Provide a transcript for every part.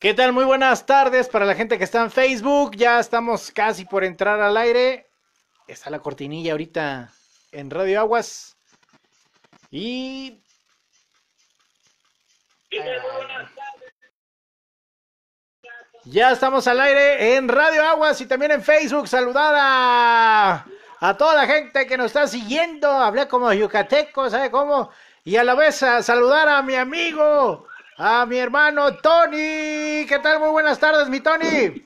¿Qué tal? Muy buenas tardes para la gente que está en Facebook. Ya estamos casi por entrar al aire. Está la cortinilla ahorita en Radio Aguas. Y... Ya estamos al aire en Radio Aguas y también en Facebook. Saludar a, a toda la gente que nos está siguiendo. Hablé como yucateco, ¿sabe cómo? Y a la vez a saludar a mi amigo a mi hermano Tony. ¿Qué tal? Muy buenas tardes, mi Tony.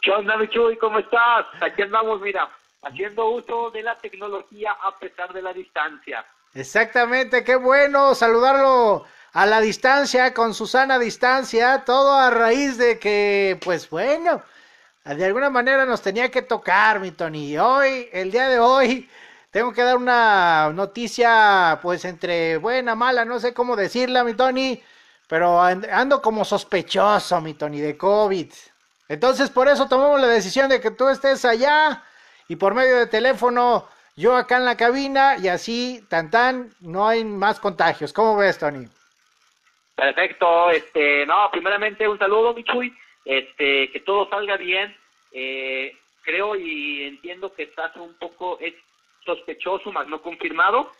¿Qué onda, mi Chuy? ¿Cómo estás? Aquí andamos, mira, haciendo uso de la tecnología a pesar de la distancia. Exactamente, qué bueno saludarlo a la distancia, con Susana distancia, todo a raíz de que, pues bueno, de alguna manera nos tenía que tocar, mi Tony. Hoy, el día de hoy, tengo que dar una noticia, pues entre buena, mala, no sé cómo decirla, mi Tony, pero ando como sospechoso, mi Tony, de COVID. Entonces, por eso tomamos la decisión de que tú estés allá y por medio de teléfono, yo acá en la cabina y así, tan tan, no hay más contagios. ¿Cómo ves, Tony? Perfecto, este, no, primeramente un saludo, Michuy, este, que todo salga bien. Eh, creo y entiendo que estás un poco, sospechoso, más no confirmado,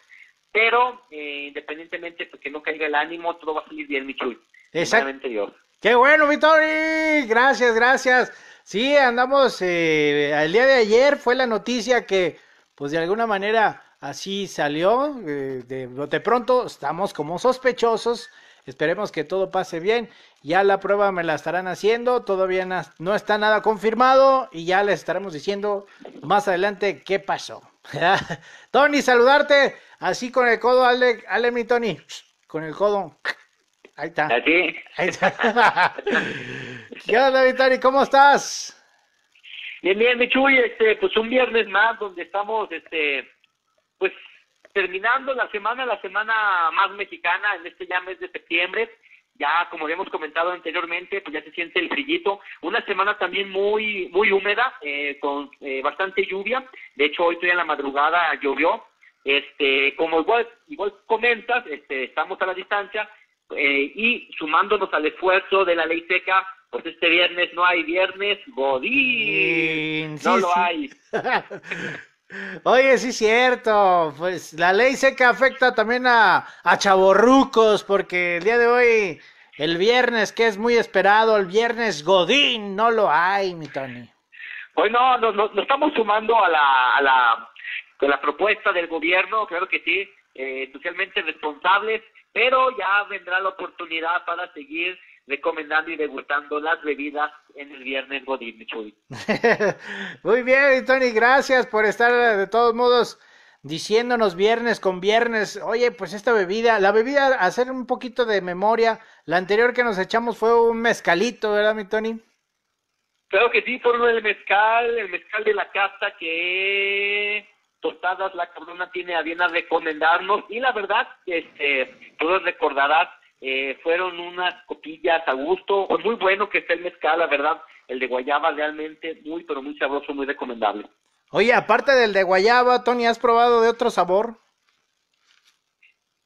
pero eh, independientemente de que no caiga el ánimo, todo va a salir bien, Michuy. Exactamente. Dios. Qué bueno, Vitori. Gracias, gracias. Sí, andamos, eh, el día de ayer fue la noticia que, pues de alguna manera, así salió. Eh, de, de pronto estamos como sospechosos. Esperemos que todo pase bien. Ya la prueba me la estarán haciendo. Todavía no está nada confirmado. Y ya les estaremos diciendo más adelante qué pasó. Tony, saludarte. Así con el codo, ale, ale mi Tony. Con el codo. Ahí está. Ahí está. ¿Qué onda, mi Tony? ¿Cómo estás? Bien, bien, mi Chuy. Este, pues un viernes más donde estamos, este, pues terminando la semana, la semana más mexicana en este ya mes de septiembre ya como habíamos comentado anteriormente, pues ya se siente el frillito. Una semana también muy muy húmeda, eh, con eh, bastante lluvia. De hecho, hoy estoy en la madrugada llovió. Este, como igual, igual comentas, este, estamos a la distancia eh, y sumándonos al esfuerzo de la ley seca, pues este viernes no hay viernes godín, no lo hay. Oye, sí cierto, pues la ley seca afecta también a, a chavorrucos, porque el día de hoy, el viernes, que es muy esperado, el viernes Godín, no lo hay, mi Tony. Pues no, nos, estamos sumando a la, a la, la propuesta del gobierno, claro que sí, eh, socialmente responsables, pero ya vendrá la oportunidad para seguir recomendando y degustando las bebidas en el viernes Godín, Chuy. Muy bien, Tony, gracias por estar de todos modos diciéndonos viernes con viernes, oye, pues esta bebida, la bebida, hacer un poquito de memoria, la anterior que nos echamos fue un mezcalito, ¿verdad, mi Tony? Claro que sí, por el mezcal, el mezcal de la casa que Tostadas La Cabrona tiene a bien a recomendarnos y la verdad, este, tú recordarás eh, fueron unas copillas a gusto, muy bueno que esté el mezcal, la verdad, el de guayaba realmente muy, pero muy sabroso, muy recomendable. Oye, aparte del de guayaba, Tony, ¿has probado de otro sabor?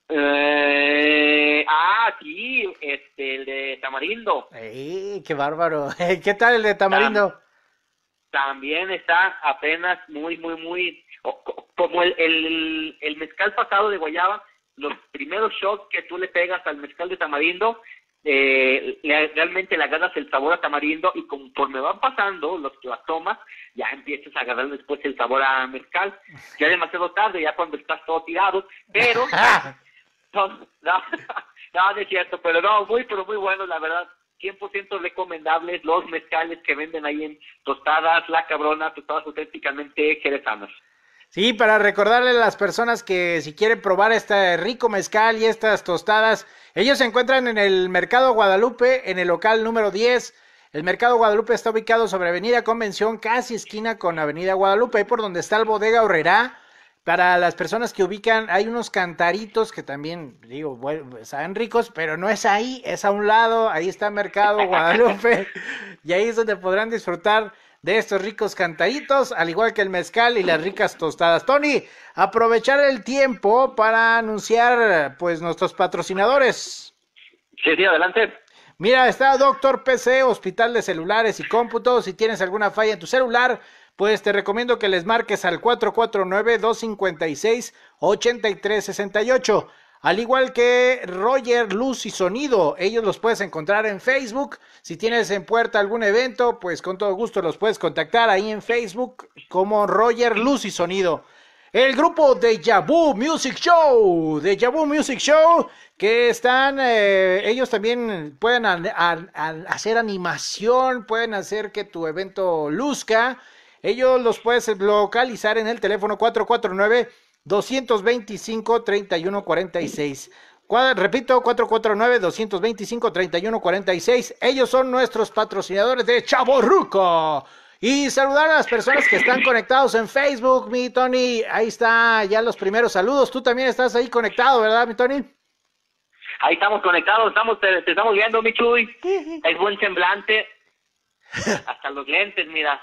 Eh, ah, sí, este, el de tamarindo. ¡Ey, qué bárbaro! ¿Qué tal el de tamarindo? también está apenas muy, muy, muy, como el, el, el mezcal pasado de guayaba, los primeros shots que tú le pegas al mezcal de tamarindo, eh, realmente le agarras el sabor a tamarindo y conforme van pasando los que las tomas, ya empiezas a agarrar después el sabor a mezcal. Ya demasiado tarde, ya cuando estás todo tirado, pero no, no, no, es cierto, pero no, muy, pero muy bueno, la verdad. 100% recomendables los mezcales que venden ahí en tostadas, la cabrona, tostadas auténticamente jerezanas. Sí, para recordarle a las personas que si quieren probar este rico mezcal y estas tostadas, ellos se encuentran en el Mercado Guadalupe, en el local número 10. El Mercado Guadalupe está ubicado sobre Avenida Convención, casi esquina con Avenida Guadalupe, ahí por donde está el Bodega Horrera. Para las personas que ubican, hay unos cantaritos que también, digo, bueno, saben ricos, pero no es ahí, es a un lado, ahí está Mercado Guadalupe, y ahí es donde podrán disfrutar de estos ricos cantaditos, al igual que el mezcal y las ricas tostadas. Tony, aprovechar el tiempo para anunciar pues nuestros patrocinadores. Sí, sí, adelante. Mira, está Doctor PC, Hospital de Celulares y Cómputos. Si tienes alguna falla en tu celular, pues te recomiendo que les marques al 449-256-8368. Al igual que Roger Luz y Sonido, ellos los puedes encontrar en Facebook. Si tienes en puerta algún evento, pues con todo gusto los puedes contactar ahí en Facebook como Roger Luz y Sonido. El grupo de Yabu Music Show, de Yabu Music Show, que están, eh, ellos también pueden hacer animación, pueden hacer que tu evento luzca. Ellos los puedes localizar en el teléfono 449 225 3146. Repito, 449-225-3146. Ellos son nuestros patrocinadores de Chaborruco. Y saludar a las personas que están conectados en Facebook, mi Tony. Ahí está ya los primeros saludos. Tú también estás ahí conectado, ¿verdad, mi Tony? Ahí estamos conectados, estamos, te, estamos viendo, mi Chuy. Es buen semblante. Hasta los lentes, mira.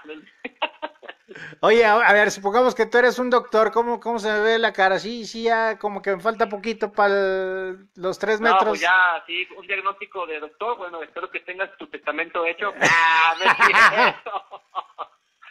Oye, a ver, supongamos que tú eres un doctor, ¿cómo, cómo se me ve la cara? Sí, sí, ya como que me falta poquito para los tres metros. No, pues ya, sí, un diagnóstico de doctor, bueno, espero que tengas tu testamento hecho. ¡Ah,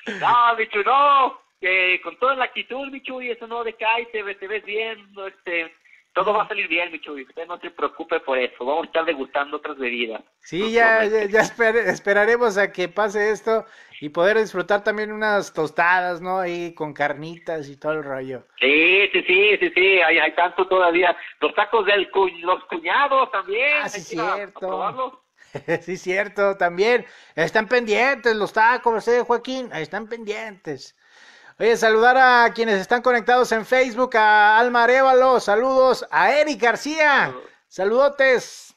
no, Michu, no, que con toda la actitud, Michu, y eso no decae, te, te ves bien, no, este, todo va a salir bien, mi Usted no se preocupe por eso. Vamos a estar degustando otras bebidas. Sí, ya, ya, esperaremos a que pase esto y poder disfrutar también unas tostadas, ¿no? Ahí con carnitas y todo el rollo. Sí, sí, sí, sí, sí. Hay, hay tanto todavía. Los tacos de los cuñados también. Ah, sí, cierto. sí, cierto, también. Están pendientes los tacos, ¿eh, Joaquín? Están pendientes. Oye, saludar a quienes están conectados en Facebook, a Alma Arevalo, saludos, a Eric García, saludotes.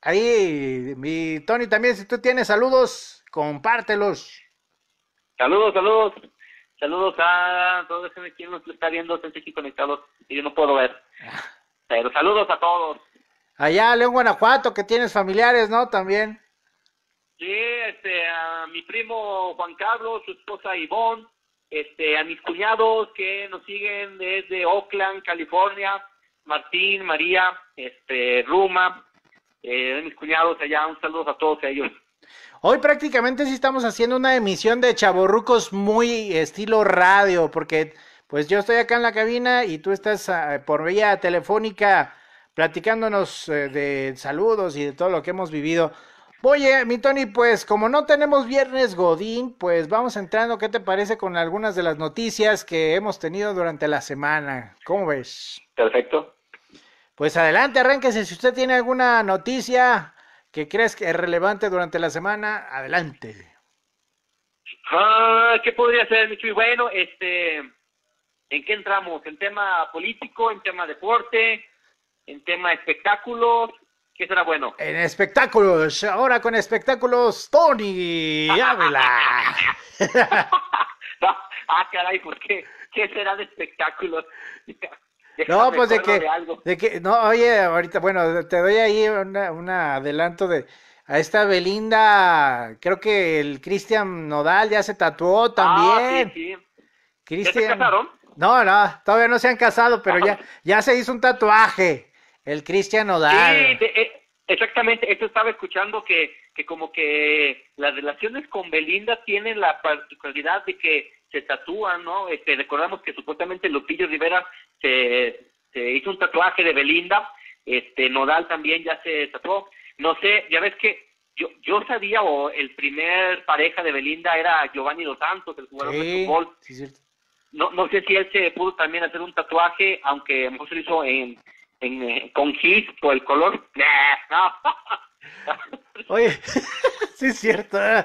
Ahí, mi Tony, también, si tú tienes saludos, compártelos. Saludos, saludos. Saludos a todos quien nos está viendo, están aquí conectados y yo no puedo ver. Pero saludos a todos. Allá, León, Guanajuato, que tienes familiares, ¿no? También. Sí, este, a mi primo Juan Carlos, su esposa Ivonne, este, a mis cuñados que nos siguen desde Oakland, California, Martín, María, este, Ruma, eh, mis cuñados allá, un saludo a todos ellos. Hoy prácticamente sí estamos haciendo una emisión de chaborrucos muy estilo radio, porque pues yo estoy acá en la cabina y tú estás ah, por vía telefónica platicándonos eh, de saludos y de todo lo que hemos vivido. Oye, mi Tony, pues como no tenemos viernes Godín, pues vamos entrando, ¿qué te parece con algunas de las noticias que hemos tenido durante la semana? ¿Cómo ves? Perfecto. Pues adelante, arránquese. Si usted tiene alguna noticia que crees que es relevante durante la semana, adelante. Ah, ¿qué podría ser, mi Bueno, este, ¿en qué entramos? ¿En tema político, en tema deporte, en tema espectáculos? ¿Qué será bueno? En espectáculos, ahora con espectáculos, Tony Ávila. ah, caray, ¿por qué? ¿Qué será de espectáculos? no, pues de que, de que, no, oye, ahorita, bueno, te doy ahí un adelanto de, a esta Belinda, creo que el Cristian Nodal ya se tatuó ah, también. Ah, sí, sí. se casaron? No, no, todavía no se han casado, pero ya, ya se hizo un tatuaje. El Cristian Nodal. Sí, eh, exactamente. Esto estaba escuchando que, que como que las relaciones con Belinda tienen la particularidad de que se tatúan, ¿no? Este, recordamos que supuestamente Lupillo Rivera se, se hizo un tatuaje de Belinda, este Nodal también ya se tatuó. No sé, ya ves que yo, yo sabía, o el primer pareja de Belinda era Giovanni Dos Santos, el jugador de fútbol. no, no sé si él se pudo también hacer un tatuaje, aunque a lo mejor se lo hizo en, en, eh, con Gis por el color. Oye, sí es cierto. ¿eh?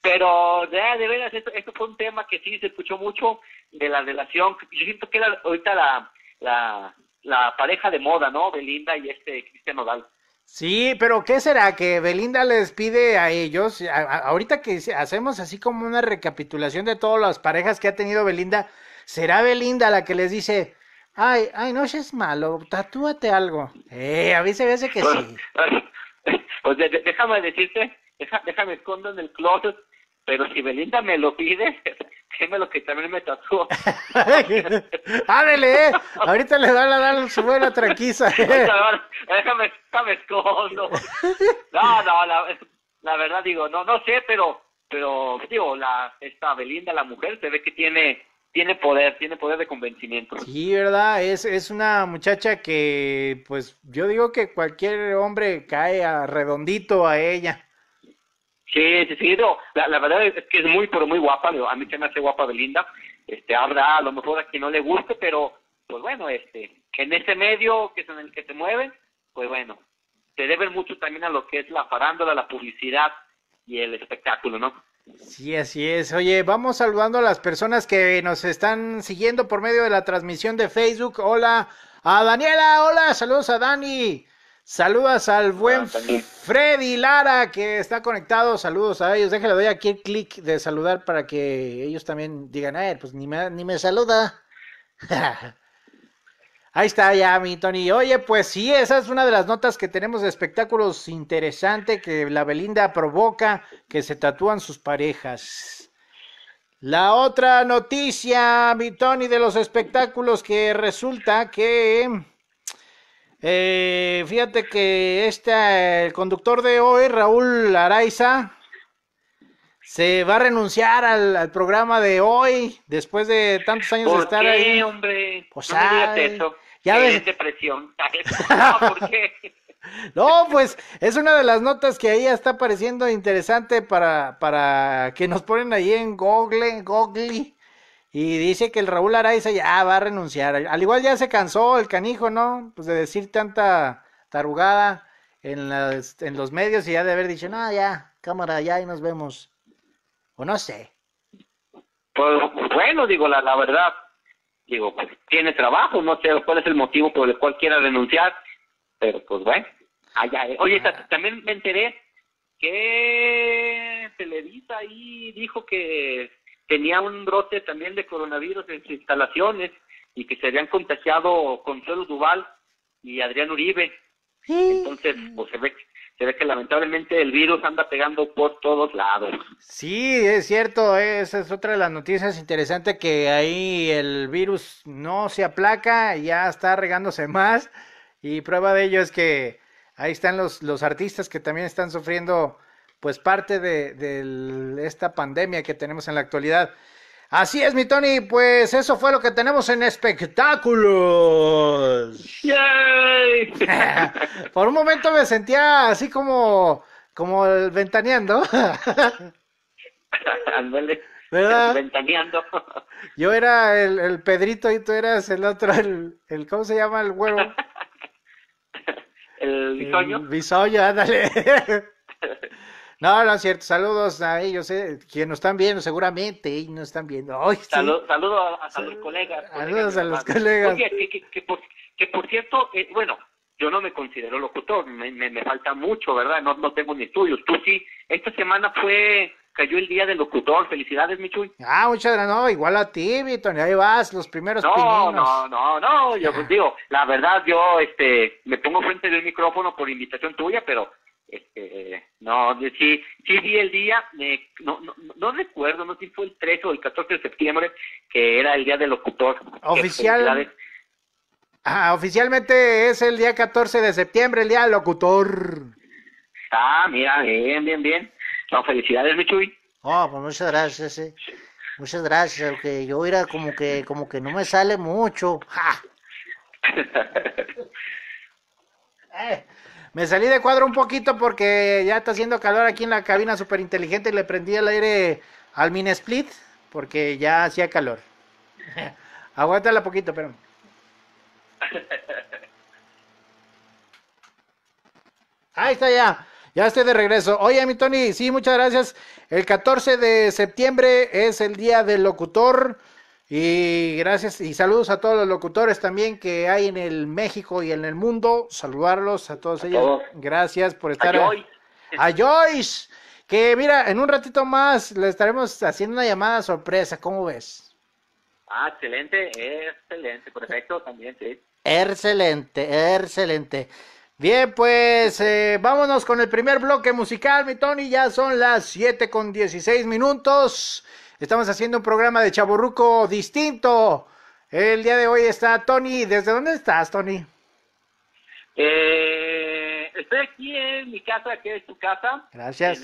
Pero, de, de veras, esto, esto, fue un tema que sí se escuchó mucho de la relación. Yo siento que era ahorita la, la, la pareja de moda, ¿no? Belinda y este Cristian Nodal. Sí, pero ¿qué será? Que Belinda les pide a ellos, ahorita que hacemos así como una recapitulación de todas las parejas que ha tenido Belinda, ¿será Belinda la que les dice, Ay, ay, no es malo, tatúate algo. Eh, a mí se me hace que sí. Pues déjame decirte, déjame escondo en el closet, pero si Belinda me lo pide, lo que también me tatuó. Ábrele, eh. Ahorita le dan a dar su buena tranquiza. déjame, déjame escondo. No, no, la, la, verdad digo, no, no sé, pero, pero digo, la, esta Belinda, la mujer, se ve que tiene, tiene poder, tiene poder de convencimiento. Sí, verdad, es, es una muchacha que, pues, yo digo que cualquier hombre cae a redondito a ella. Sí, sí, sí, la, la, verdad es que es muy, pero muy guapa, a mí se me hace guapa Belinda, este, habrá a lo mejor a quien no le guste, pero, pues bueno, este, en ese medio que es en el que se mueve, pues bueno, se debe mucho también a lo que es la farándula, la publicidad y el espectáculo, ¿no? Sí, así es. Oye, vamos saludando a las personas que nos están siguiendo por medio de la transmisión de Facebook. Hola a Daniela, hola, saludos a Dani. Saludos al buen Freddy Lara que está conectado. Saludos a ellos. Déjale, doy aquí el clic de saludar para que ellos también digan, eh, pues ni me, ni me saluda. Ahí está ya mi Tony. Oye, pues sí, esa es una de las notas que tenemos de espectáculos interesante que la Belinda provoca que se tatúan sus parejas. La otra noticia, mi Tony, de los espectáculos que resulta que eh, fíjate que este, el conductor de hoy, Raúl Araiza, se va a renunciar al, programa de hoy después de tantos años de estar ahí. hombre? Pues, no eso. Ya ves... depresión. no, ¿por qué? No, pues es una de las notas que ahí está pareciendo interesante para, para que nos ponen ahí en Google, Google y dice que el Raúl Araiza ya va a renunciar. Al igual ya se cansó el canijo, ¿no? Pues de decir tanta tarugada en, las, en los medios y ya de haber dicho, no, ya, cámara, ya y nos vemos. O no sé. Pues bueno, digo, la, la verdad, digo, pues tiene trabajo, no sé cuál es el motivo por el cual quiera renunciar, pero pues bueno. Allá, eh. Oye, ah. también me enteré que Televisa ahí dijo que tenía un brote también de coronavirus en sus instalaciones y que se habían contagiado Consuelo Duval y Adrián Uribe. Entonces, pues se ve, se que lamentablemente el virus anda pegando por todos lados. Sí, es cierto, esa es otra de las noticias interesantes que ahí el virus no se aplaca, ya está regándose más y prueba de ello es que ahí están los, los artistas que también están sufriendo pues parte de, esta pandemia que tenemos en la actualidad. Así es, mi Tony, pues eso fue lo que tenemos en espectáculos. ¡Yay! Por un momento me sentía así como, como el ventaneando. ¿Verdad? Ventaneando. Yo era el, el, Pedrito y tú eras el otro, el, el ¿cómo se llama el huevo? el bisoño. El bisoño, ándale. No, no es cierto. Saludos a ellos, eh, quienes nos están viendo seguramente, y nos están viendo. Saludos a, los colegas. Saludos a los colegas. Oye, que, por, cierto, eh, bueno, yo no me considero locutor, me, me, falta mucho, ¿verdad? No, no tengo ni estudios. Tú sí, esta semana fue, cayó el día del locutor. Felicidades, Michuy. Ah, muchas gracias. No, igual a ti, Tony, ahí vas, los primeros No, no, no, no, yo pues digo, la verdad, yo este, me pongo frente del micrófono por invitación tuya, pero este, no, sí, sí vi el día, no, no, no recuerdo, no sé si fue el 13 o el 14 de septiembre, que era el día del locutor. Oficial. Ah, oficialmente es el día 14 de septiembre, el día del locutor. Ah, mira, bien, bien, bien. No, felicidades, Michuy. Oh, pues muchas gracias, sí. Muchas gracias, que yo era como que, como que no me sale mucho. ¡Ja! eh. Me salí de cuadro un poquito porque ya está haciendo calor aquí en la cabina súper inteligente y le prendí el aire al mini split porque ya hacía calor. Aguántala poquito, pero. Ahí está ya. Ya estoy de regreso. Oye, mi Tony, sí, muchas gracias. El 14 de septiembre es el día del locutor. Y gracias y saludos a todos los locutores también que hay en el México y en el mundo. Saludarlos a todos ellos. Gracias por estar. A Joyce. a Joyce. Que mira, en un ratito más le estaremos haciendo una llamada sorpresa. ¿Cómo ves? Ah, excelente, excelente, perfecto también, sí. Excelente, excelente. Bien, pues eh, vámonos con el primer bloque musical, mi Tony. Ya son las 7 con 16 minutos. Estamos haciendo un programa de chaburruco distinto. El día de hoy está Tony. ¿Desde dónde estás, Tony? Eh, estoy aquí en mi casa, que es tu casa. Gracias.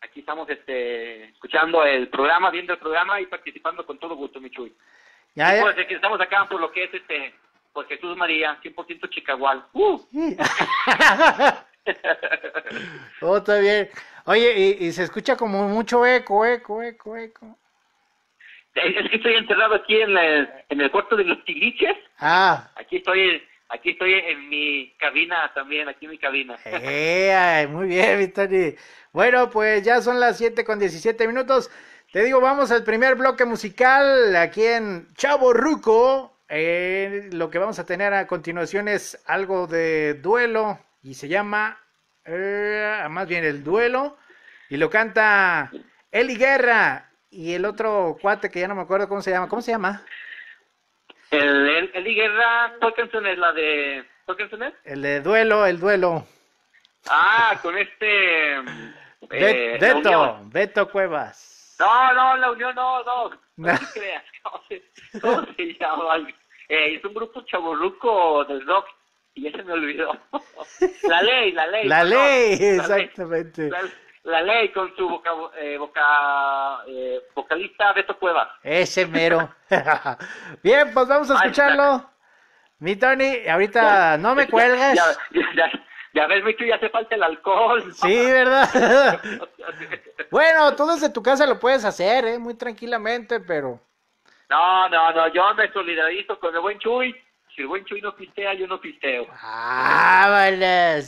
aquí estamos este, escuchando el programa, viendo el programa y participando con todo gusto, Michuy. Ya, ya. Que estamos acá por lo que es este, por Jesús María, 100% Chicagual. ¡Uh! oh, está bien. Oye, y, se escucha como mucho eco, eco, eco, eco. Es que estoy enterrado aquí en, en el cuarto de los tigriches. Ah. Aquí estoy Aquí estoy en mi cabina también, aquí en mi cabina. Eh, muy bien, Vitali. Bueno, pues ya son las 7 con 17 minutos. Te digo, vamos al primer bloque musical aquí en Chavo Ruco. Eh, lo que vamos a tener a continuación es algo de duelo y se llama, eh, más bien el duelo, y lo canta Eli Guerra y el otro cuate que ya no me acuerdo cómo se llama. ¿Cómo se llama? El, el, el Guerra, ¿cuál canción es la de... ¿Cuál canción es? El de Duelo, el Duelo. Ah, con este... Eh, Beto, Beto Cuevas. No, no, la Unión no, no. No creas. ¿Cómo se, llama? Eh, es un grupo chaburruco del rock ya se me olvidó. la ley, la ley. La ley, exactamente la ley con su boca, eh, boca eh, vocalista Beto Cuevas. Ese mero. Bien, pues vamos a escucharlo. Mi Tony, ahorita no me cuelgues. Ya, ya, ya ves, ya hace falta el alcohol. Sí, ¿verdad? bueno, tú desde tu casa lo puedes hacer, ¿eh? Muy tranquilamente, pero... No, no, no, yo me solidarizo con el buen Chuy. Si el buen Chuy no pistea, yo no pisteo. Ah, vale.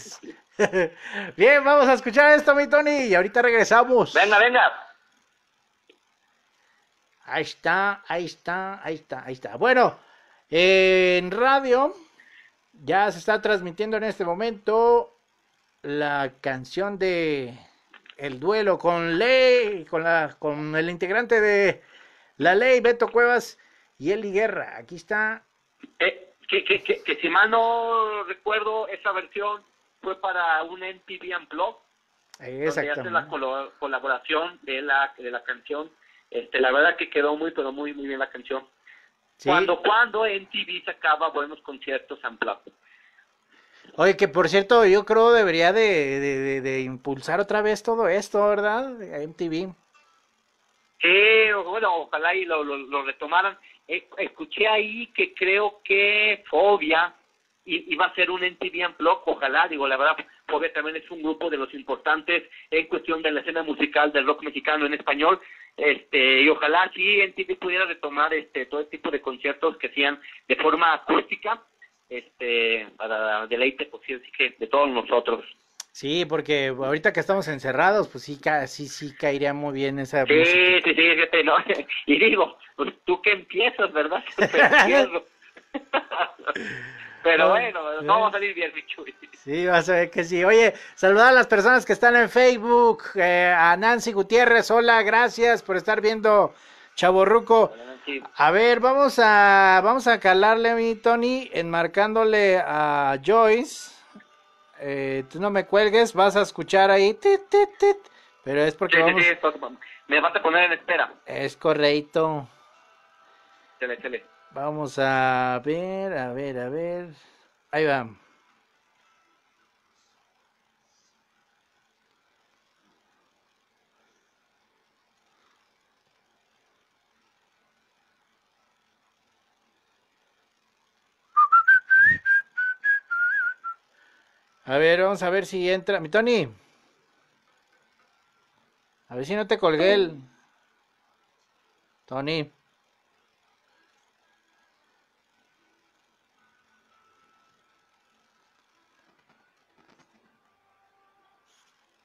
Bien, vamos a escuchar esto, mi Tony, y ahorita regresamos. Venga, venga. Ahí está, ahí está, ahí está, ahí está. Bueno, en radio ya se está transmitiendo en este momento la canción de El duelo con Ley, con la con el integrante de La Ley, Beto Cuevas y Eli Guerra. Aquí está. Eh, que, que, que, que si mal no recuerdo esa versión fue para un MTV Unplugged, donde hace la colaboración de la, de la canción. Este, la verdad que quedó muy, pero muy, muy bien la canción. Cuando, cuando MTV sacaba buenos conciertos Unplugged. Oye, que por cierto, yo creo debería de, de, impulsar otra vez todo esto, ¿verdad? MTV. Sí, bueno, ojalá y lo, lo, retomaran. Escuché ahí que creo que Fobia va a ser un NTV Unplugged, ojalá, digo, la verdad, porque también es un grupo de los importantes en cuestión de la escena musical del rock mexicano en español, este, y ojalá sí NTV pudiera retomar este todo este tipo de conciertos que sean de forma acústica, este, para deleite, pues sí, que de todos nosotros. Sí, porque ahorita que estamos encerrados, pues sí, sí, sí caería muy bien esa sí, Sí, sí, sí, no. y digo, pues tú que empiezas, ¿verdad? Pero bueno, vamos a salir bien, Michuy. Sí, vas a ver que sí. Oye, saludar a las personas que están en Facebook. Eh, a Nancy Gutiérrez, hola, gracias por estar viendo Chaborruco. A ver, vamos a vamos a calarle a mi Tony, enmarcándole a Joyce. Eh, tú no me cuelgues, vas a escuchar ahí. pero es porque vamos... me vas a poner en espera. Es correcto. Chale, chale. Vamos a ver, a ver, a ver. Ahí va. A ver, vamos a ver si entra. Mi Tony. A ver si no te colgué el. Tony.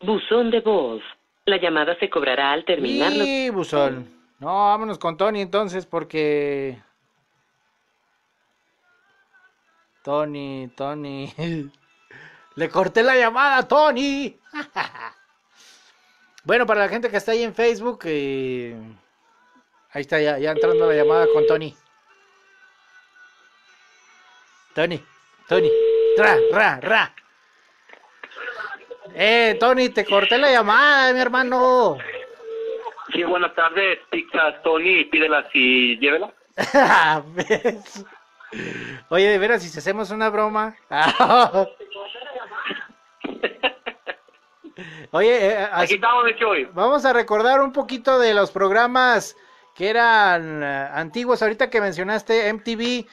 Buzón de voz. La llamada se cobrará al terminar. Sí, buzón. No, vámonos con Tony entonces porque... Tony, Tony. Le corté la llamada, Tony. bueno, para la gente que está ahí en Facebook, eh, ahí está ya, ya entrando la llamada con Tony. Tony, Tony, ra, ra, ra. Eh, Tony, te corté la llamada, mi hermano. Sí, buenas tardes, pizza Tony, pídelas y llévela. Oye, de veras, si hacemos una broma. Oye, eh, Aquí así- estamos, de hoy. vamos a recordar un poquito de los programas que eran eh, antiguos. Ahorita que mencionaste MTV,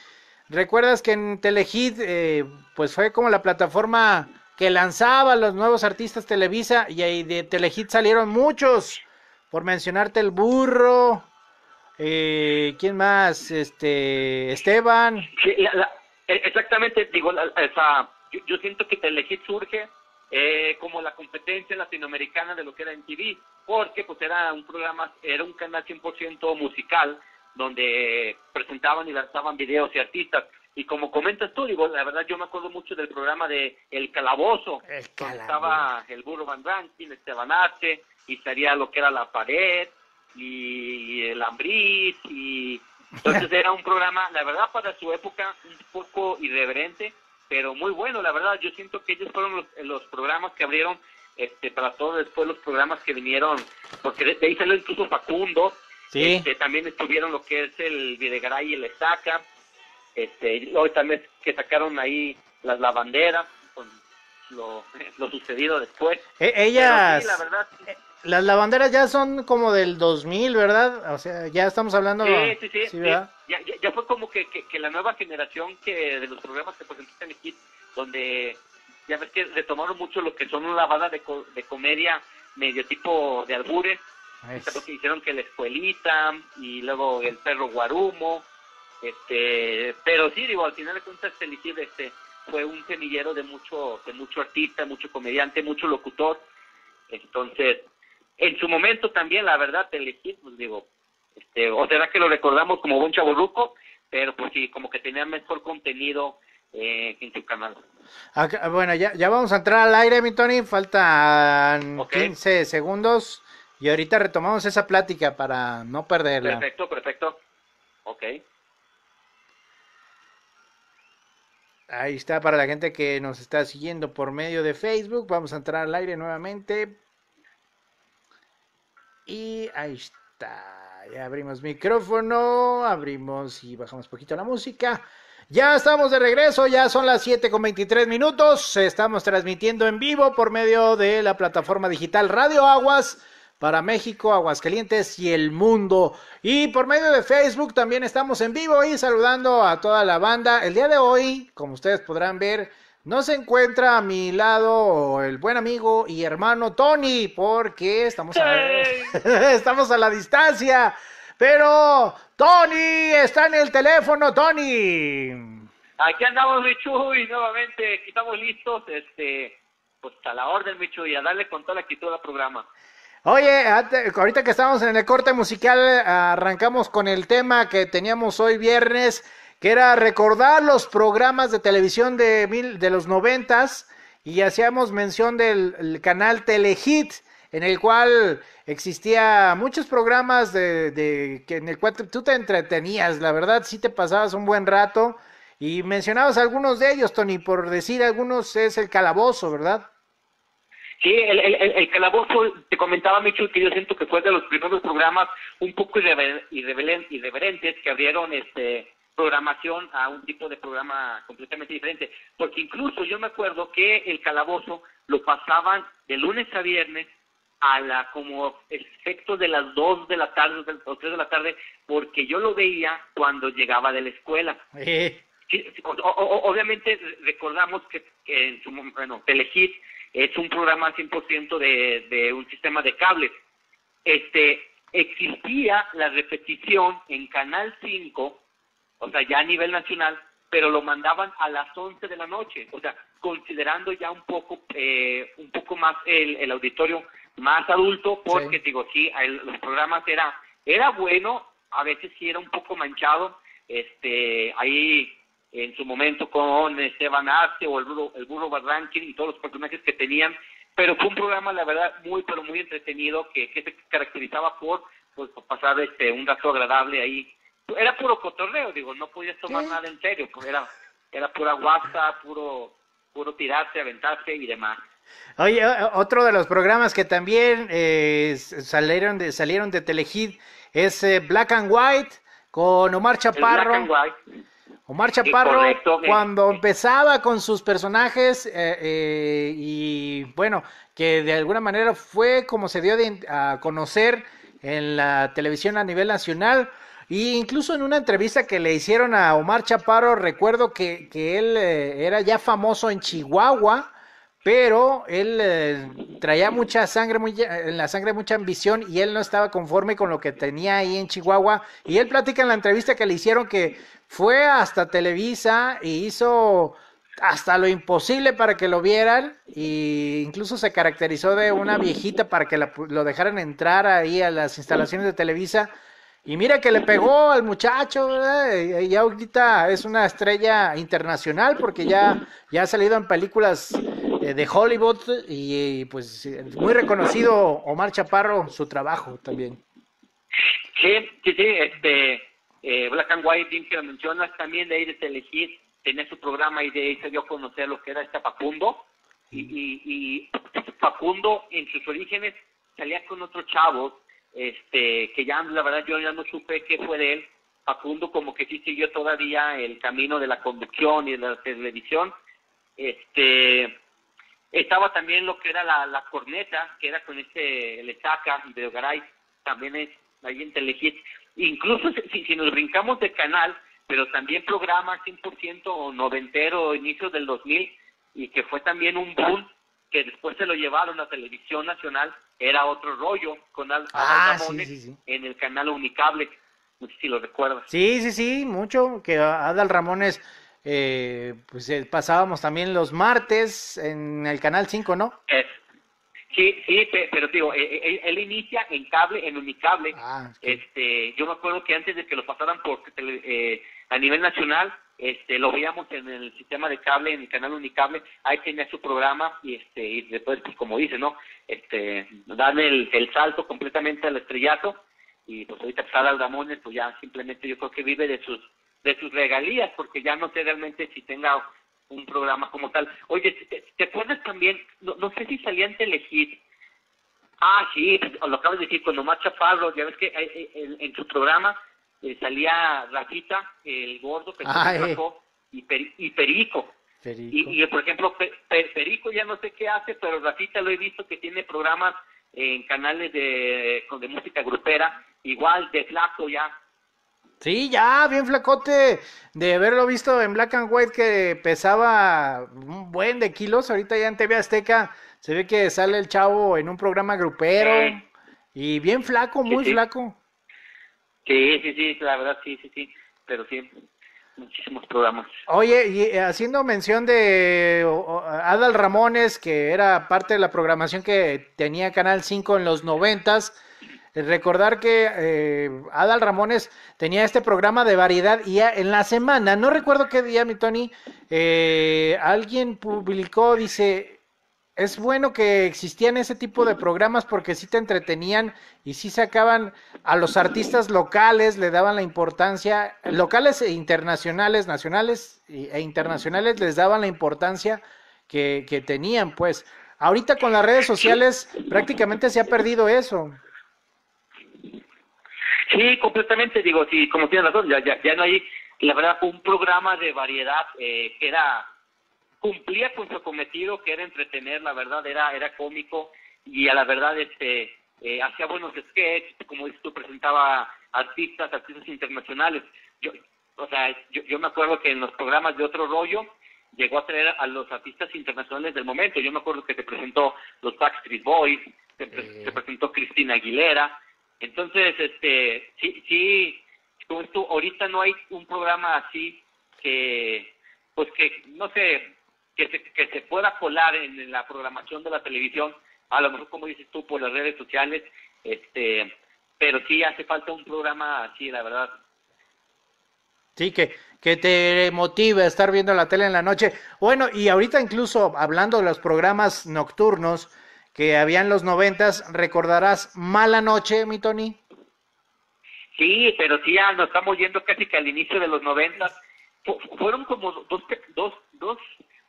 ¿recuerdas que en Telehit eh, pues fue como la plataforma que lanzaba los nuevos artistas Televisa y ahí de Telehit salieron muchos? Por mencionarte el burro, eh, ¿quién más? Este, Esteban. Sí, la- la- eh, exactamente, digo, la- esa, yo, yo siento que Telehit surge eh, como la competencia latinoamericana de lo que era MTV, porque pues era un programa, era un canal 100% musical, donde presentaban y lanzaban videos y artistas. Y como comentas tú, digo, la verdad yo me acuerdo mucho del programa de El Calabozo, El Calabozo. estaba el Burro Van Rankin, Esteban Arce, y estaría lo que era La Pared, y el Ambriz, y entonces era un programa, la verdad, para su época, un poco irreverente, pero muy bueno, la verdad. Yo siento que ellos fueron los, los programas que abrieron este, para todos después los programas que vinieron, porque de, de ahí salió incluso Facundo. Sí. Este, también estuvieron lo que es el Videgaray y el Estaca. Este, hoy también que sacaron ahí las lavanderas con lo, lo sucedido después. E- Pero ellas, sí, la verdad, sí. Las lavanderas ya son como del 2000, ¿verdad? O sea, ya estamos hablando. Sí, sí, sí. sí. ¿verdad? Ya, ya, ya fue como que, que, que la nueva generación que de los programas que presentó Telehit, donde ya ves que retomaron mucho lo que son una banda de, co- de comedia medio tipo de albures, Es- que hicieron que la escuelita y luego el perro guarumo, este, pero sí, digo, al final de cuentas Telehit este, fue un semillero de mucho, de mucho artista, mucho comediante, mucho locutor, entonces, en su momento también, la verdad, Telehit, pues digo, este, o será que lo recordamos como buen chaburruco, pero pues sí, como que tenía mejor contenido eh, en su canal. Acá- bueno, ya, ya vamos a entrar al aire, mi Tony. Faltan Ok. 15 segundos. Y ahorita retomamos esa plática para no perderla. Perfecto, perfecto. Ok. Ahí está para la gente que nos está siguiendo por medio de Facebook. Vamos a entrar al aire nuevamente. Y ahí está. Ya abrimos micrófono, abrimos y bajamos poquito la música. Ya estamos de regreso, ya son las 7 con 23 minutos. Estamos transmitiendo en vivo por medio de la plataforma digital Radio Aguas para México, Aguascalientes y el mundo. Y por medio de Facebook también estamos en vivo y saludando a toda la banda. El día de hoy, como ustedes podrán ver, no se encuentra a mi lado el buen amigo y hermano Tony, porque estamos a, estamos a la distancia. Pero Tony está en el teléfono, Tony. Aquí andamos, Michu, y nuevamente aquí estamos listos, este, pues a la orden, Michu, y a darle con toda la actitud al programa. Oye, ahorita que estamos en el corte musical, arrancamos con el tema que teníamos hoy viernes, que era recordar los programas de televisión de, mil, de los noventas, y hacíamos mención del el canal Telehit, en el cual existía muchos programas de, que en el cual tú te entretenías, la verdad, sí te pasabas un buen rato, y mencionabas algunos de ellos, Tony, por decir algunos es el calabozo, ¿verdad? Sí, el, el, el- calabozo, te comentaba Michu que yo siento que fue de los primeros programas un poco irrever- irreverentes que abrieron este programación a un tipo de programa completamente diferente. Porque incluso yo me acuerdo que el calabozo lo pasaban de lunes a viernes a la como efecto de las 2 de la tarde o 3 de la tarde, porque yo lo veía cuando llegaba de la escuela. Eh, Sí, o- obviamente recordamos que, que en su bueno, Telehit es un programa 100% de, de un sistema de cables. Este, existía la repetición en Canal 5, o sea, ya a nivel nacional, pero lo mandaban a las 11 de la noche, o sea, considerando ya un poco eh, un poco más el, el auditorio más adulto, porque Sí. digo, sí, el- los programas era era bueno, a veces sí era un poco manchado, este, ahí en su momento con Esteban Arce o el burro, el burro Barranquín y todos los personajes que tenían, pero fue un programa, la verdad, muy, pero muy entretenido, que, que se caracterizaba por, pues, por pasar este, un rato agradable ahí. Era puro cotorreo, digo, no podías tomar nada en serio, pues era, era pura guasa, puro, puro tirarse, aventarse y demás. Oye, otro de los programas que también eh, salieron de salieron de Telehit es eh, Black and White con Omar Chaparro. Black and White. Omar Chaparro, cuando empezaba con sus personajes y bueno, que de alguna manera fue como se dio a conocer en la televisión a nivel nacional. Y incluso en una entrevista que le hicieron a Omar Chaparro, recuerdo que, que él eh, era ya famoso en Chihuahua, pero él eh, traía mucha sangre, en la sangre mucha ambición y él no estaba conforme con lo que tenía ahí en Chihuahua. Y él platica en la entrevista que le hicieron que fue hasta Televisa y hizo hasta lo imposible para que lo vieran e incluso se caracterizó de una viejita para que lo dejaran entrar ahí a las instalaciones de Televisa y mira que le pegó al muchacho, Y ya ahorita es una estrella internacional porque ya, ya ha salido en películas eh, de Hollywood y pues muy reconocido Omar Chaparro su trabajo también. Sí, sí, sí, este, eh, Black and White, que lo mencionas, también de ahí de Telehit, tenía su programa y de ahí se dio a conocer lo que era este Facundo. Y, y, y Facundo en sus orígenes salía con otros chavos este, que ya la verdad yo ya no supe qué fue de él. Facundo como que sí siguió todavía el camino de la conducción y de la televisión. Este, estaba también lo que era la, corneta, que era con este Lechaca y de Ogaray, también es ahí en Telehit. Incluso si, si nos brincamos de canal, pero también programa 100% noventero, inicio del 2000, y que fue también un boom que después se lo llevaron a Televisión Nacional, era otro rollo con Al ah, en el canal Unicable. No sé si lo recuerdas. Sí, sí, sí, mucho. Que Adal Ramones, eh, pues eh, pasábamos también los martes en el canal 5, ¿no? sí, sí, pero digo, eh, él, inicia en cable, en Unicable. Ah, este, yo me acuerdo que antes de que lo pasaran por a nivel nacional, este lo veíamos en el sistema de cable en el canal unicable ahí tenía su programa y este y después pues como dice no este dan el, el salto completamente al estrellato y pues ahorita Sara Aldamones pues ya simplemente yo creo que vive de sus de sus regalías porque ya no sé realmente si tenga un programa como tal. Oye te, acuerdas también no, no sé si salía en Telehit. Ah sí lo acabas de decir cuando Macha Chaparro ya ves que eh, eh, en su programa eh, salía Rafita, el gordo, que y, y Perico. Y, por ejemplo, Perico ya no sé qué hace, pero Rafita lo he visto que tiene programas en canales de, de música grupera, igual de flaco ya. Sí, ya, bien flacote, de haberlo visto en Black and White que pesaba un buen de kilos, ahorita ya en TV Azteca se ve que sale el chavo en un programa grupero y bien flaco, muy flaco. Sí, sí, sí, la verdad, sí, sí, sí, pero sí, muchísimos programas. Oye, y eh, haciendo mención de Adal Ramones, que era parte de la programación que tenía Canal 5 en los noventas, eh, recordar que eh, Adal Ramones tenía este programa de variedad y en la semana, no recuerdo qué día, mi Tony, eh, alguien publicó, dice, es bueno que existían ese tipo de programas porque sí te entretenían y sí sacaban a los artistas locales, le daban la importancia, locales e internacionales, nacionales e internacionales, les daban la importancia que, que tenían, pues. Ahorita con las redes sociales prácticamente se ha perdido eso. Sí, completamente, digo, sí, como tienes razón, ya, ya, ya no hay, la verdad, un programa de variedad eh, que era cumplía con su cometido que era entretener, la verdad era era cómico y a la verdad este eh, hacía buenos sketches, como dices tú presentaba artistas, artistas internacionales. Yo o sea, yo, yo me acuerdo que en los programas de otro rollo llegó a traer a los artistas internacionales del momento. Yo me acuerdo que se presentó los Backstreet Boys, se, presentó Cristina Aguilera. Entonces, este, sí, sí, como tú, ahorita no hay un programa así que, pues que, no sé, que se, que se pueda colar en, la programación de la televisión, a lo mejor como dices tú, por las redes sociales, este, pero sí hace falta un programa así, la verdad. Sí, que, que te motive a estar viendo la tele en la noche. Bueno, y ahorita incluso hablando de los programas nocturnos que habían los noventas, ¿recordarás Mala Noche, mi Tony? Sí, pero sí, ya nos estamos yendo casi que al inicio de los noventas. Fueron como dos, dos, dos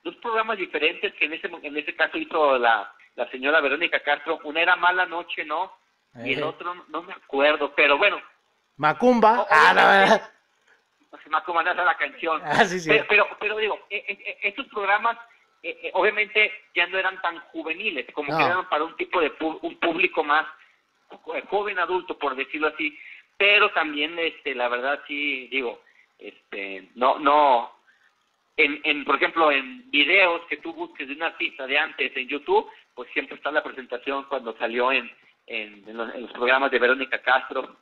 dos programas diferentes que en ese, en ese caso hizo la, la señora Verónica Castro. Una era Mala Noche, ¿no? Y el Eh. otro no me acuerdo, pero bueno, Macumba. Ah, la verdad. se me acomodó la canción. Ah, sí, sí. Pero, pero, pero digo, eh, eh, eh, estos programas eh, eh, obviamente ya no eran tan juveniles, como No. que eran para un tipo de pu- un público más eh, joven adulto, por decirlo así. Pero también, este, la verdad sí, digo, este, no, no, en, en, por ejemplo, en videos que tú busques de un artista de antes en YouTube, pues siempre está la presentación cuando salió en, en, en los, en los programas de Verónica Castro,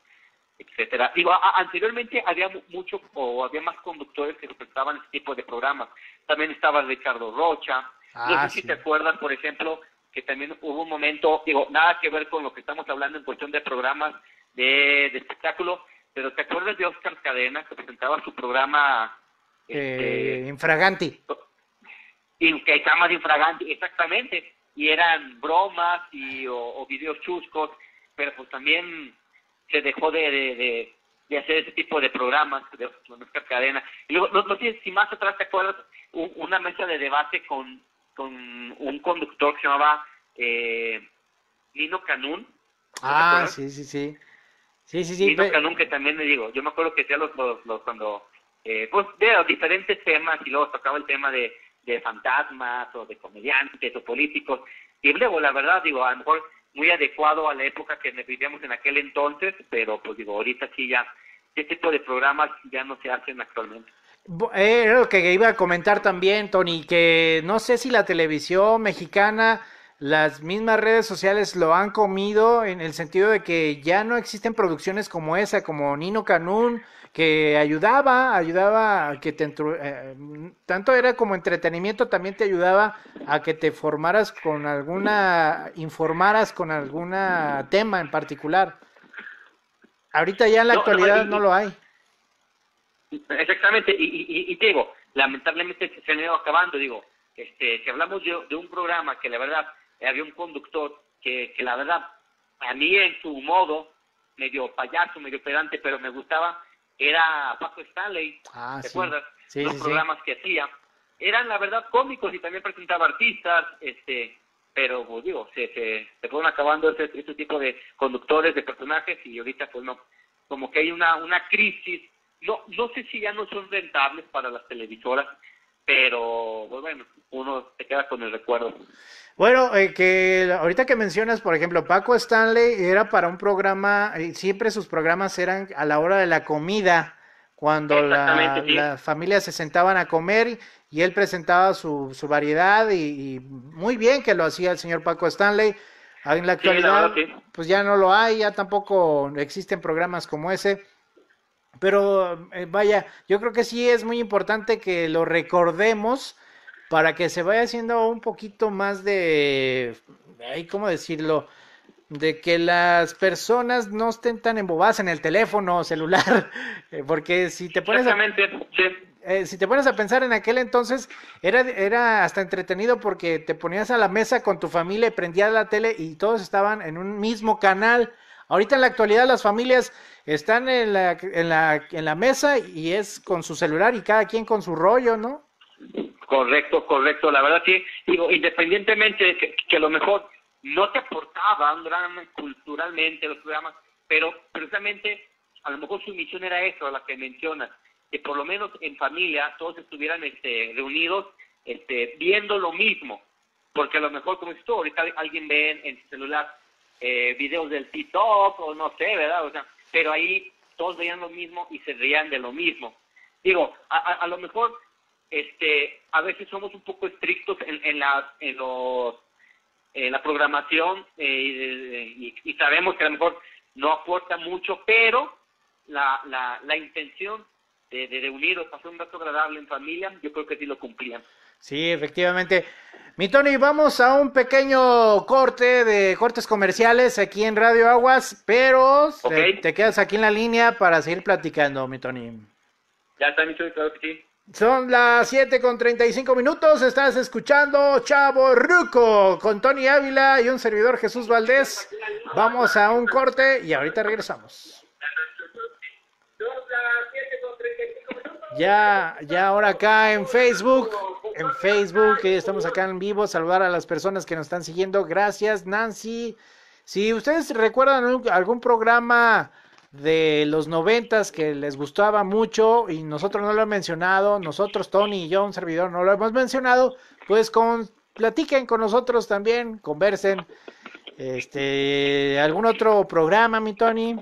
etcétera. Digo, a- anteriormente había mu- mucho o había más conductores que presentaban este tipo de programas. También estaba Ricardo Rocha. no Ah, sé si sí. te acuerdas, por ejemplo, que también hubo un momento, digo, nada que ver con lo que estamos hablando en cuestión de programas de, de espectáculo, pero ¿te acuerdas de Oscar Cadena que presentaba su programa este, Eh, infraganti. y que de infraganti, exactamente, y eran bromas y o, o videos chuscos, pero pues también se dejó de, de, de, de hacer ese tipo de programas de Oscar Cadena. Y luego, no, no sé si más atrás te acuerdas, un- una mesa de debate con, con un conductor que se llamaba eh, Nino Canún. ¿No te Ah, sí, sí, sí. Sí, sí, sí. Nino Canún, que también le digo, yo me acuerdo que hacía los, los, los cuando, eh, pues, de los diferentes temas y luego tocaba el tema de, de fantasmas o de comediantes o políticos. Y luego, la verdad, digo, a lo mejor muy adecuado a la época que vivíamos en aquel entonces, pero pues digo, ahorita sí ya, este tipo de programas ya no se hacen actualmente. Eh, Era lo que iba a comentar también, Tony, que no sé si la televisión mexicana, las mismas redes sociales lo han comido en el sentido de que ya no existen producciones como esa, como Nino Canún, que ayudaba, ayudaba a que te eh, tanto era como entretenimiento, también te ayudaba a que te formaras con alguna, informaras con alguna tema en particular. Ahorita ya en la No, no, actualidad y- no lo hay. Exactamente, y, y, y- y te digo, lamentablemente se han ido acabando, digo, este, si hablamos de, de un programa que la verdad había un conductor que, que la verdad a mí en su modo, medio payaso, medio pedante, pero me gustaba, era Paco Stanley, Ah, ¿te sí. acuerdas? Sí, Los sí, programas que hacía, eran la verdad cómicos y también presentaba artistas, este, pero pues digo, se, se, se fueron acabando ese, ese tipo de conductores, de personajes y ahorita pues no, como que hay una, una crisis, no, no sé si ya no son rentables para las televisoras, pero pues bueno, uno se queda con el recuerdo. Bueno, eh, que ahorita que mencionas, por ejemplo, Paco Stanley era para un programa, eh, siempre sus programas eran a la hora de la comida, cuando la, sí. las familias se sentaban a comer y él presentaba su, su variedad y, y muy bien que lo hacía el señor Paco Stanley. En la Sí, actualidad, sí. pues ya no lo hay, ya tampoco existen programas como ese. Pero eh, vaya, yo creo que sí es muy importante que lo recordemos para que se vaya haciendo un poquito más de, ¿cómo decirlo? De que las personas no estén tan embobadas en el teléfono celular, eh, porque si te pones a, sí. eh, si te pones a pensar en aquel entonces, era, era hasta entretenido porque te ponías a la mesa con tu familia y prendías la tele y todos estaban en un mismo canal. Ahorita en la actualidad las familias están en la, en la, en la mesa y es con su celular y cada quien con su rollo, ¿no? Correcto, correcto. La verdad sí, digo, independientemente de que, a lo mejor no te aportaban gran culturalmente los programas, pero precisamente a lo mejor su misión era eso, la que mencionas, que por lo menos en familia todos estuvieran este, reunidos este, viendo lo mismo, porque a lo mejor, como dices tú, ahorita alguien ve en, su celular eh, videos del TikTok o no sé, ¿verdad? O sea, pero ahí todos veían lo mismo y se reían de lo mismo. Digo, a, a lo mejor este a veces somos un poco estrictos en, en la en los en la programación eh, y, y sabemos que a lo mejor no aporta mucho pero la, la, la intención de, de reunirnos pasar un rato agradable en familia yo creo que sí lo cumplían Sí, efectivamente. Mi Tony, vamos a un pequeño corte de cortes comerciales aquí en Radio Aguas, pero te, te quedas aquí en la línea para seguir platicando, mi Tony. ya está Micho claro que sí Son las 7 con 35 minutos, estás escuchando Chavo Ruco con Tony Ávila y un servidor Jesús Valdés. Vamos a un corte y ahorita regresamos. Ya, ya ahora acá en Facebook en Facebook, estamos acá en vivo, saludar a las personas que nos están siguiendo. Gracias, Nancy. Si ustedes recuerdan algún programa de los noventas que les gustaba mucho y nosotros no lo hemos mencionado, nosotros, Tony y yo, un servidor, no lo hemos mencionado, pues con, platiquen con nosotros también, conversen. Este, ¿algún otro programa, mi Tony?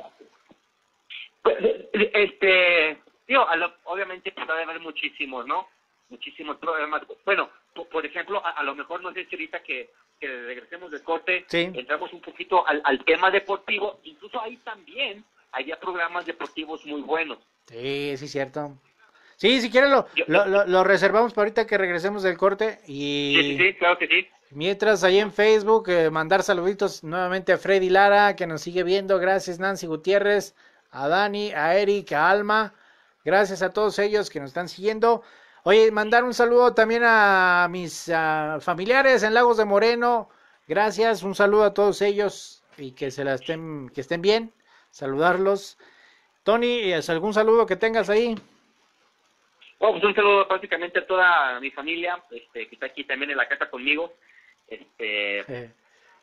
Pues, este, tío, obviamente puede haber muchísimos, ¿no? Muchísimos programas. Bueno, por, ejemplo, a, lo mejor no sé si ahorita que, que regresemos del corte, entramos un poquito al, al tema deportivo, incluso ahí también había programas deportivos muy buenos. Sí, sí, cierto. Sí, si quieren lo, lo, lo, reservamos para ahorita que regresemos del corte y... Sí, sí, claro que sí. Mientras ahí en Facebook, eh, mandar saluditos nuevamente a Freddy Lara, que nos sigue viendo. Gracias Nancy Gutiérrez, a Dani, a Eric, a Alma. Gracias a todos ellos que nos están siguiendo. Oye, mandar un saludo también a mis familiares en Lagos de Moreno. Gracias, un saludo a todos ellos y que se la estén, que estén bien saludarlos. Tony, ¿algún saludo que tengas ahí? Oh, pues un saludo prácticamente a toda mi familia, este, que está aquí también en la casa conmigo, este,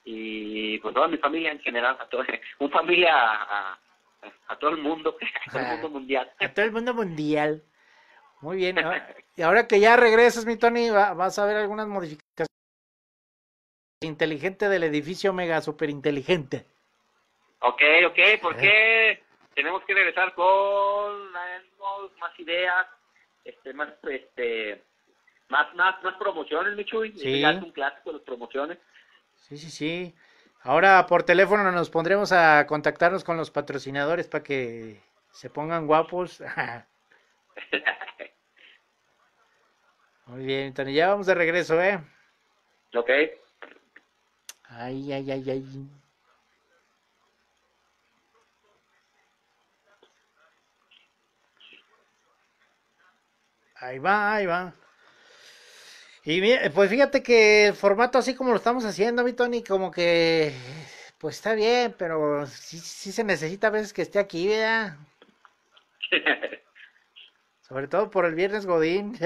y pues toda mi familia en general, a todo, un familia a, todo el mundo, a todo el mundo mundial. A todo el mundo mundial. Muy bien. y ahora que ya regresas, mi Tony, vas a ver algunas modificaciones. Inteligente del edificio mega super inteligente. Ok, ok, ¿por qué tenemos que regresar con más ideas, este, más, este, más, más, más promociones, Michuy? Sí. Es un clásico las promociones. Sí, sí, sí. Ahora por teléfono nos pondremos a contactarnos con los patrocinadores para que se pongan guapos. Muy bien, Tony, ya vamos de regreso, ¿eh? Ok. Ay, ay, ay, ay. Ahí va, ahí va. Y pues fíjate que el formato así como lo estamos haciendo, mi Tony, como que pues está bien, pero sí, sí se necesita a veces que esté aquí, ¿verdad? Sobre todo por el viernes Godín.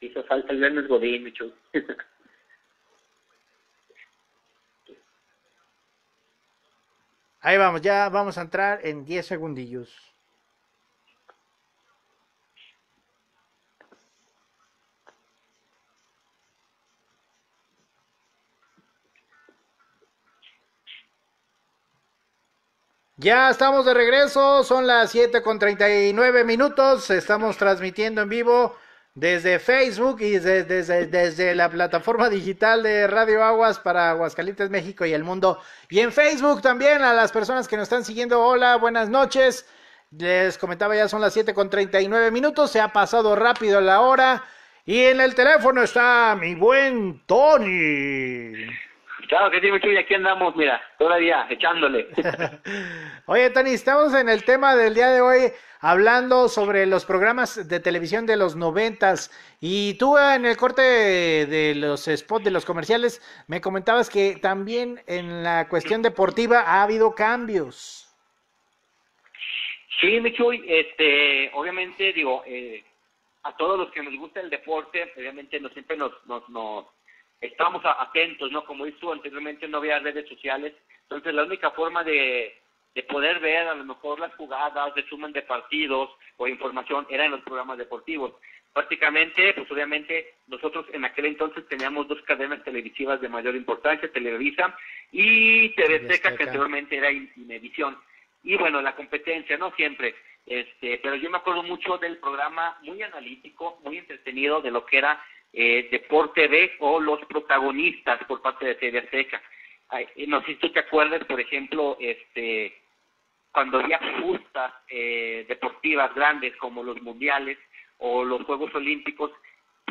Hizo falta el viernes Godín, Micho. Ahí vamos, ya vamos a entrar en 10 segundillos. Ya estamos de regreso, son las 7 con 39 minutos, estamos transmitiendo en vivo desde Facebook y desde, desde, desde, la plataforma digital de Radio Aguas para Aguascalientes, México y el mundo. Y en Facebook también a las personas que nos están siguiendo, hola, buenas noches. Les comentaba ya son las 7 con 39 minutos, se ha pasado rápido la hora y en el teléfono está mi buen Tony. Claro que sí, Chuy, aquí andamos, mira, todavía echándole. Oye, Tony, estamos en el tema del día de hoy hablando sobre los programas de televisión de los noventas y tú en el corte de, los spots de los comerciales me comentabas que también en la cuestión deportiva ha habido cambios. Sí, Michuy, este, obviamente digo, eh, a todos los que nos gusta el deporte, obviamente no siempre nos, nos, nos estamos atentos, ¿no? Como hizo anteriormente, no había redes sociales. Entonces, la única forma de, de poder ver a lo mejor las jugadas, de suman de partidos o información era en los programas deportivos. Prácticamente, pues obviamente, nosotros en aquel entonces teníamos dos cadenas televisivas de mayor importancia, Televisa y TV Seca, que anteriormente era Inevisión. Y bueno, la competencia, ¿no? Siempre. Este, pero yo me acuerdo mucho del programa muy analítico, muy entretenido de lo que era eh, Deporte B o los protagonistas por parte de TV Azteca. no sé si tú te acuerdas, por ejemplo, este cuando había justas eh, deportivas grandes como los mundiales o los Juegos Olímpicos,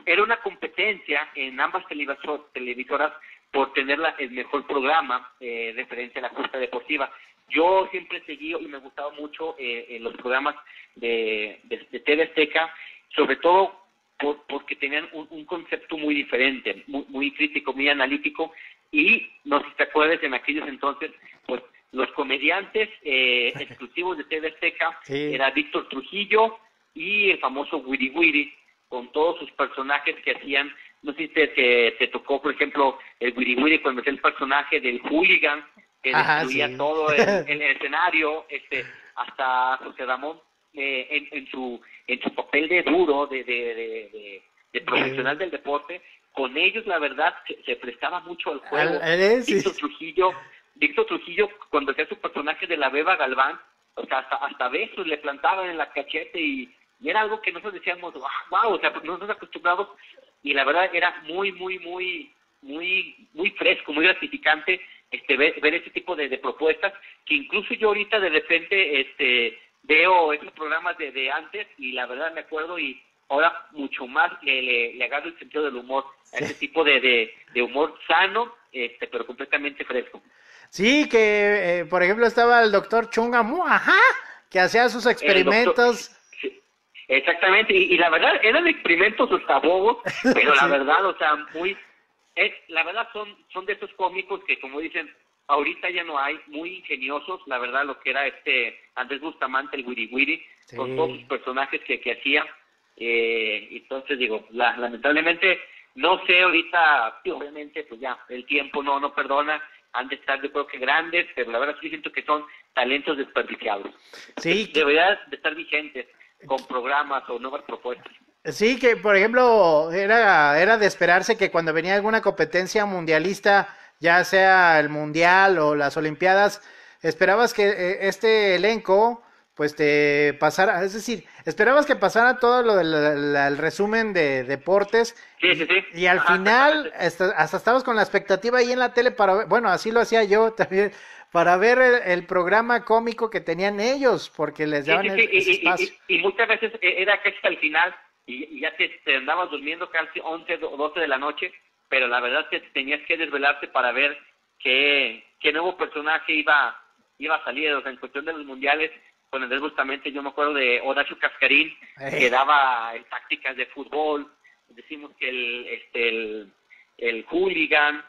era una competencia en ambas televisoras por tener el mejor programa eh, referente a la justa deportiva. Yo siempre seguido y me gustaba mucho eh, los programas de, de, de TV Azteca, sobre todo porque tenían un, concepto muy diferente, muy, crítico, muy analítico, y no sé si te acuerdas en aquellos entonces, pues los comediantes eh, exclusivos de TV Azteca era Víctor Trujillo y el famoso Wiri Wiri. con todos sus personajes que hacían, no sé si te, te, tocó, por ejemplo, el Wiri Wiri cuando hacía el personaje del hooligan, que destruía todo en, el escenario, este, hasta José Ramón eh, en, en, su en su papel de duro, de, de, de, profesional del deporte, con ellos la verdad se, prestaba mucho al juego. Víctor Trujillo, Víctor Trujillo cuando hacía su personaje de la Beba Galván, o sea, hasta, hasta besos le plantaban en la cachete y, era algo que nosotros decíamos, wow, o sea, pues nosotros acostumbrados y la verdad era muy, muy, muy, muy, muy fresco, muy gratificante este ver, ver este tipo de, propuestas que incluso yo ahorita de repente este veo esos programas de, de antes y la verdad me acuerdo y ahora mucho más le, le, agarro el sentido del humor, a ese tipo de, de, humor sano, este, pero completamente fresco. Sí, que eh, por ejemplo estaba el doctor Chunga ajá, que hacía sus experimentos. exactamente, y, la verdad eran experimentos hasta bobos, pero la verdad, o sea, muy, es, la verdad son, son de esos cómicos que como dicen, ahorita ya no hay, muy ingeniosos, la verdad, lo que era este Andrés Bustamante, el Wiri Wiri, con todos sus personajes que, que hacía. Eh, entonces digo, lamentablemente, no sé ahorita, obviamente, pues ya, el tiempo no, no perdona, han de estar yo creo que grandes, pero la verdad sí siento que son talentos desperdiciados. Sí. Deberían de estar vigentes con programas o nuevas propuestas. Sí, que por ejemplo, era, era de esperarse que cuando venía alguna competencia mundialista, ya sea el mundial o las olimpiadas, esperabas que eh, este elenco pues te pasara, es decir, esperabas que pasara todo lo del resumen de deportes sí, sí, sí. y al final hasta, estabas con la expectativa ahí en la tele para ver, bueno, así lo hacía yo también, para ver el, programa cómico que tenían ellos, porque les daban el, espacio. Y, muchas veces e, era hasta el final y, ya te, andabas durmiendo casi 11 o 12 de la noche, pero la verdad es que tenías que desvelarte para ver qué, qué nuevo personaje iba, iba a salir, o sea, en cuestión de los mundiales, con el justamente yo me acuerdo de Horacio Cascarín, que daba tácticas de fútbol, decimos que el, este, el, el hooligan,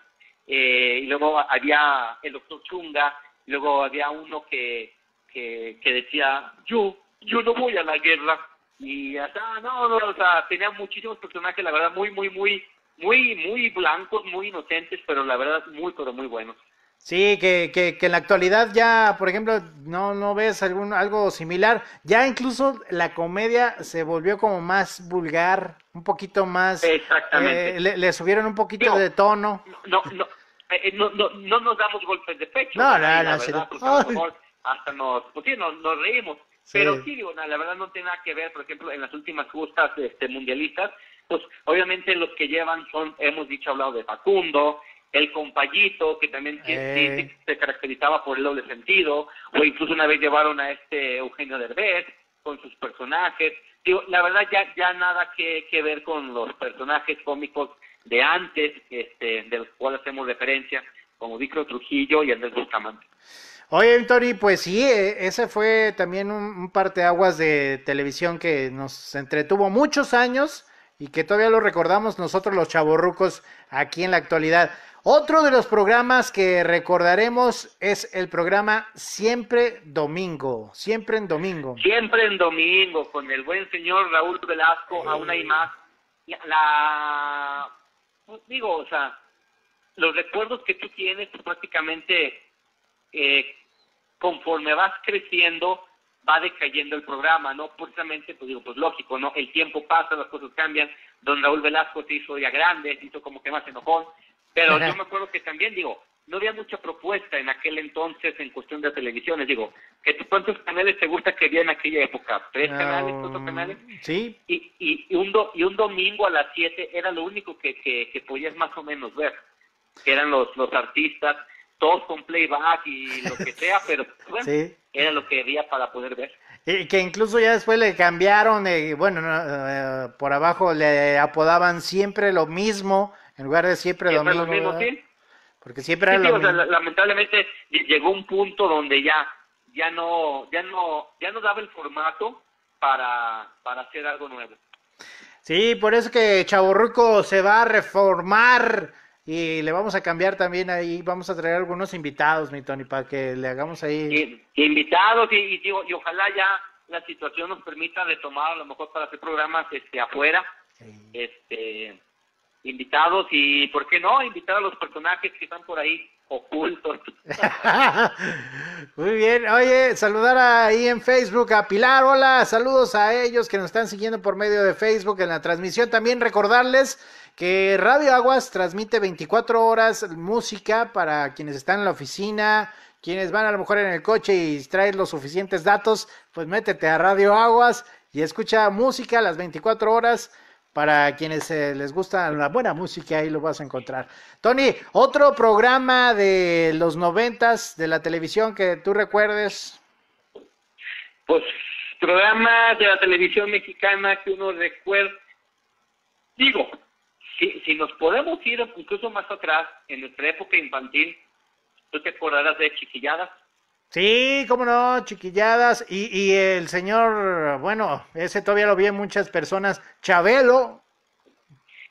eh, y luego había el doctor Chunga, y luego había uno que, que, que decía, yo, yo no voy a la guerra, y hasta, no, no, o sea, tenía muchísimos personajes, la verdad, muy, muy, muy, muy, muy blancos, muy inocentes, pero la verdad, muy, pero muy buenos. Sí, que, que, que en la actualidad ya, por ejemplo, no, no ves algún, algo similar. Ya incluso la comedia se volvió como más vulgar, un poquito más... Exactamente. Eh, le, subieron un poquito de tono. No, no, eh, no, no, no, nos damos golpes de pecho. No, no, no. Pues, hasta nos, pues sí, nos, nos reímos. Pero sí, digo, la verdad no tiene nada que ver, por ejemplo, en las últimas justas este, mundialistas, pues obviamente los que llevan son, hemos dicho, hablado de Facundo, el compayito, que también eh. se caracterizaba por el doble sentido, o incluso una vez llevaron a este Eugenio Derbez con sus personajes. Digo, la verdad ya, ya nada que, que ver con los personajes cómicos de antes, este, de los cuales hacemos referencia, como Víctor Trujillo y Andrés Bustamante. Oye, Victory, pues sí, e, ese fue también un, un parteaguas de televisión que nos entretuvo muchos años y que todavía lo recordamos nosotros los chavorrucos aquí en la actualidad. Otro de los programas que recordaremos es el programa Siempre Domingo, siempre en domingo. Siempre en domingo, con el buen señor Raúl Velasco, aún hay más. La, pues, digo, o sea, los recuerdos que tú tienes pues, prácticamente eh, conforme vas creciendo va decayendo el programa, ¿no? Precisamente, pues digo, pues lógico, ¿no? El tiempo pasa, las cosas cambian. Don Raúl Velasco se hizo ya grande, se hizo como que más enojón pero yo me acuerdo que también, digo, no había mucha propuesta en aquel entonces en cuestión de televisiones. Digo, ¿cuántos canales te gusta que había en aquella época? ¿Tres canales, cuatro canales? Sí. Y, y, un, y un domingo a las siete era lo único que, que, podías más o menos ver, que eran los, los artistas, todos con playback y lo que sea, pero bueno, era lo que había para poder ver. Y que incluso ya después le cambiaron, eh, bueno, eh, por abajo le apodaban siempre lo mismo en lugar de siempre, lo mismo. Porque siempre lamentablemente llegó un punto donde ya ya no ya no ya no daba el formato para para hacer algo nuevo. Sí, por eso que Chaborruco se va a reformar y le vamos a cambiar también ahí, vamos a traer algunos invitados, mi Tony, para que le hagamos ahí. invitados y, y, y, ojalá ya la situación nos permita retomar a lo mejor para hacer programas este afuera este invitados y, ¿por qué no? Invitar a los personajes que están por ahí ocultos. Muy bien, oye, saludar ahí en Facebook a Pilar, hola, saludos a ellos que nos están siguiendo por medio de Facebook en la transmisión. También recordarles que Radio Aguas transmite 24 horas música para quienes están en la oficina, quienes van a lo mejor en el coche y traen los suficientes datos, pues métete a Radio Aguas y escucha música las 24 horas para quienes eh, les gusta la buena música, ahí lo vas a encontrar. Tony, otro programa de los noventas de la televisión que tú recuerdes. Pues programas de la televisión mexicana que uno recuerda. Digo, si, si nos podemos ir incluso más atrás, en nuestra época infantil, ¿tú te acordarás de Chiquilladas? Sí, cómo no, chiquilladas. Y, y el señor, bueno, ese todavía lo vi en muchas personas, Chabelo.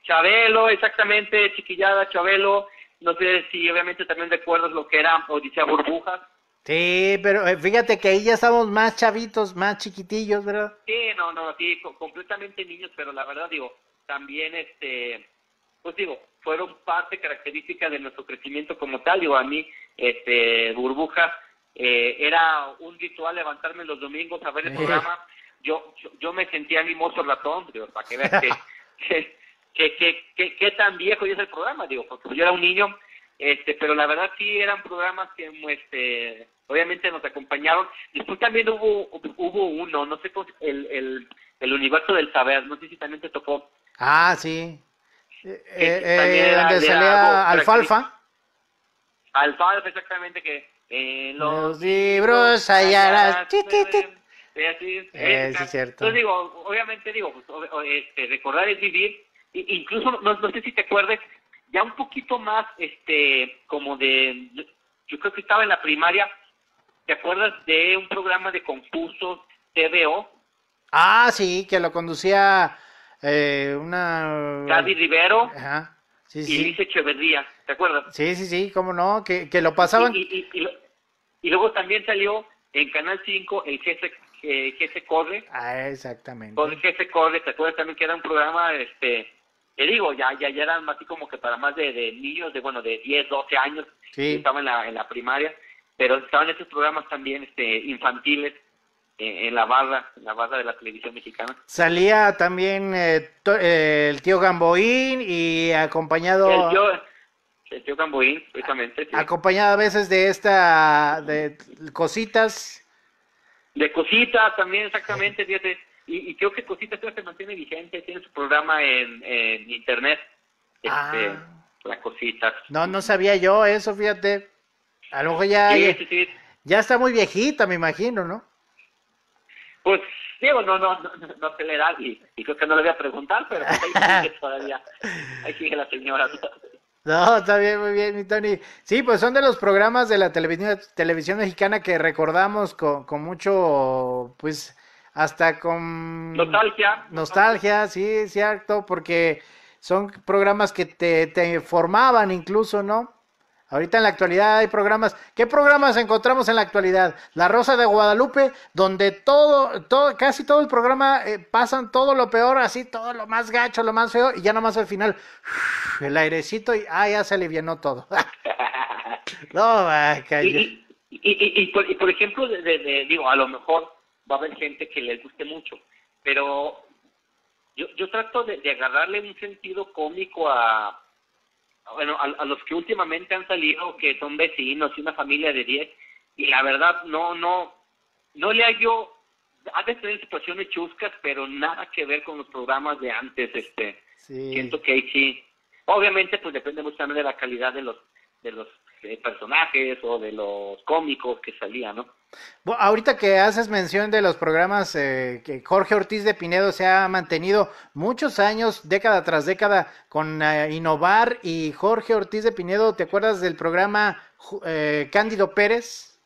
Chabelo, exactamente, chiquillada, Chabelo. No sé si obviamente también recuerdas lo que era Odisea Burbujas. Sí, pero eh, fíjate que ahí ya estamos más chavitos, más chiquitillos, ¿verdad? Sí, no, no, sí, completamente niños, pero la verdad digo, también este, pues digo, fueron parte característica de nuestro crecimiento como tal. Digo, a mí, este, Burbujas eh, era un ritual levantarme los domingos a ver el programa. Yo, yo, me sentía animoso ratón, digo, para que veas que, que, que, que, tan viejo es el programa, digo, porque yo era un niño, este, pero la verdad sí eran programas que, este, obviamente nos acompañaron. Después también hubo, hubo uno, no sé el, el, el universo del saber, no sé si también te tocó. Ah, sí. Eh, eh, donde salía Alfalfa. Alfalfa, exactamente, que en los, libros hallarás. Sí, es cierto. Entonces digo, obviamente digo, pues, este, recordar es vivir. incluso no, no sé si te acuerdas, ya un poquito más, este, como de, yo creo que estaba en la primaria. ¿Te acuerdas de un programa de concursos TVO? Ah, sí, que lo conducía eh, una. Gaby Rivero. Ajá. Sí, sí. Y Lice Echeverría, ¿te acuerdas? Sí, sí, sí, cómo no, que, que lo pasaban. y, y luego también salió en Canal 5 el jefe que se corre. Ah, exactamente. Con el jefe corre, ¿te acuerdas también que era un programa, este, te digo, ya, ya, ya eran así como que para más de, niños, de bueno, de 10, 12 años, sí. estaban en la, en la primaria, pero estaban esos programas también este, infantiles eh, en la barra, en la barra de la televisión mexicana. Salía también eh, eh, el tío Gamboín y acompañado... El el tío Camboín, precisamente. Acompañada a veces de esta, de cositas. De cositas también, exactamente, fíjate. Y, creo que Cositas se mantiene vigente, tiene su programa en, en internet. Este, ah. La Cositas. No, no sabía yo eso, fíjate. A lo mejor ya, ya, está muy viejita, me imagino, ¿no? Pues, digo, no, no, no, no se le da y, creo que no le voy a preguntar, pero pues ahí sigue todavía, ahí sigue la señora. No, está bien, muy bien, mi Tony. Sí, pues son de los programas de la televisión, televisión mexicana que recordamos con, con mucho, pues, hasta con... Nostalgia. Nostalgia, sí, cierto, porque son programas que te, te formaban incluso, ¿no? Ahorita en la actualidad hay programas. ¿Qué programas encontramos en la actualidad? La Rosa de Guadalupe, donde todo, todo casi todo el programa eh, pasan todo lo peor, así todo lo más gacho, lo más feo, y ya nomás al final el airecito y ah, ya se alivianó todo. no, y, y, por, ejemplo, digo, a lo mejor va a haber gente que les guste mucho, pero yo, yo trato de agarrarle un sentido cómico a bueno, a, los que últimamente han salido, que son vecinos y una familia de 10, y la verdad no, no, no le hallo, ha de tener situaciones chuscas, pero nada que ver con los programas de antes, este, siento que ahí sí, obviamente pues depende mucho también de la calidad de los, de los eh, personajes o de los cómicos que salían, ¿no? ahorita que haces mención de los programas eh, que Jorge Ortiz de Pinedo se ha mantenido muchos años, década tras década, con eh, Innovar y Jorge Ortiz de Pinedo, ¿te acuerdas del programa eh, Cándido Pérez?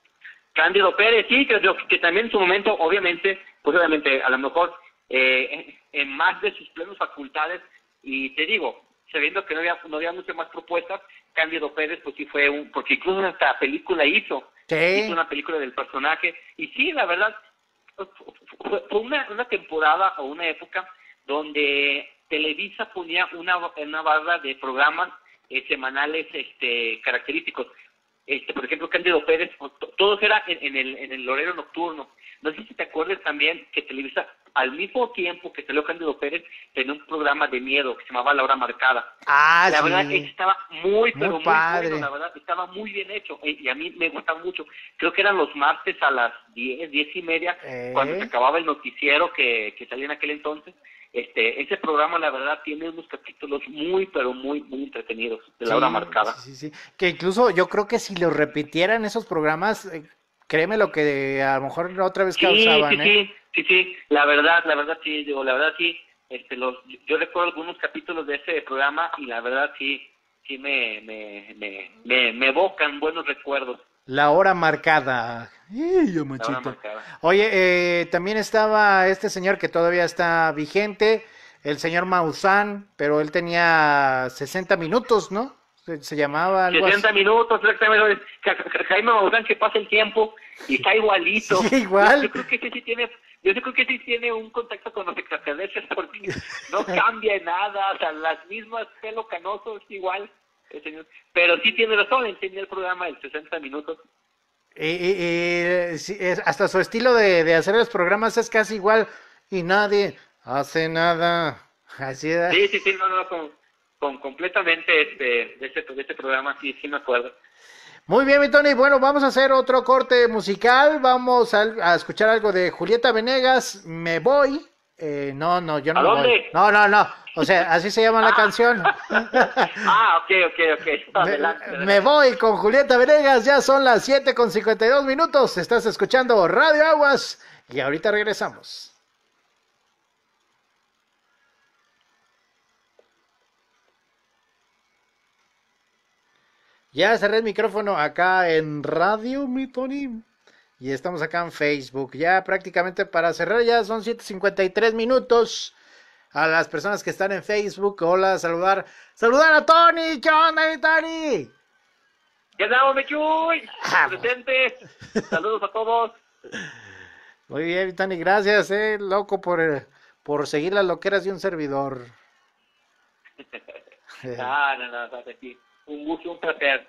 Cándido Pérez, sí, que, que también en su momento, obviamente, pues obviamente, a lo mejor en más de sus plenos facultades, y te digo, sabiendo que no había, no había muchas más propuestas, Cándido Pérez, pues sí fue un, porque incluso esta película hizo, hizo una película del personaje, y sí, la verdad, fue una, una temporada o una época donde Televisa ponía una, una barra de programas eh, semanales este, característicos. Este, por ejemplo, Cándido Pérez, todos era en, en, el, en el horario nocturno. No sé si te acuerdas también que Televisa, al mismo tiempo que salió Cándido Pérez, tenía un programa de miedo que se llamaba La Hora Marcada. Ah, la sí. verdad estaba muy, pero muy, padre. bueno, la verdad estaba muy bien hecho y y a mí me gustaba mucho. Creo que eran los martes a las 10, 10 y media, Eh. cuando se acababa el noticiero que, que salía en aquel entonces. Este, ese programa la verdad tiene unos capítulos muy, pero muy, muy entretenidos de la Sí, hora marcada. Sí, sí, sí. Que incluso yo creo que si los repitieran esos programas, eh, créeme lo que a lo mejor otra vez Sí, causaban, sí, ¿eh? sí, sí, sí, la verdad, la verdad sí, digo, la verdad sí, este, los, yo recuerdo algunos capítulos de ese programa y la verdad sí, sí me, me, me, me, me evocan buenos recuerdos. La hora marcada. Ih, yo, La hora marcada. Oye, eh, también estaba este señor que todavía está vigente, el señor Maussan, pero él tenía 60 minutos, ¿no? Se, llamaba algo 60 así. minutos, exactamente. Ja- Ja- Jaime Maussan que pasa el tiempo y está igualito. Sí, igual. Yo, yo creo que sí tiene, yo creo que sí tiene un contacto con los extraterrestres porque no cambia nada, o sea, las mismas pelo canoso es igual. el señor. Pero sí tiene razón, él tenía el programa de 60 minutos. Y- y- y, sí, es- hasta su estilo de, de hacer los programas es casi igual y nadie hace nada. Así es. Sí, sí, sí, no, no, con, con completamente este, de, ese, de ese programa, sí, sí me acuerdo. Muy bien, mi Tony. Bueno, vamos a hacer otro corte musical. Vamos a, a escuchar algo de Julieta Venegas. Me voy. Eh, no, no, yo no ¿A me dónde? voy. No, no, no. O sea, así se llama la canción. Ah, ok, ok, ok. Adelante, Me, adelante. me voy con Julieta Venegas. Ya son las 7 con 52 minutos. Estás escuchando Radio Aguas. Y ahorita regresamos. Ya cerré el micrófono acá en Radio, mi Tony. Y estamos acá en Facebook. Ya prácticamente para cerrar, ya son 7.53 minutos. A las personas que están en Facebook, hola, saludar. Saludar a Tony. ¿Qué onda, mi Tony? ¿Qué andamos, Mechuy? Ah, Presente. Saludos a todos. Muy bien, mi Tony, gracias, eh, loco, por, eh, por seguir las loqueras de un servidor. Ah, no, no, no, sí. Un gusto, un placer.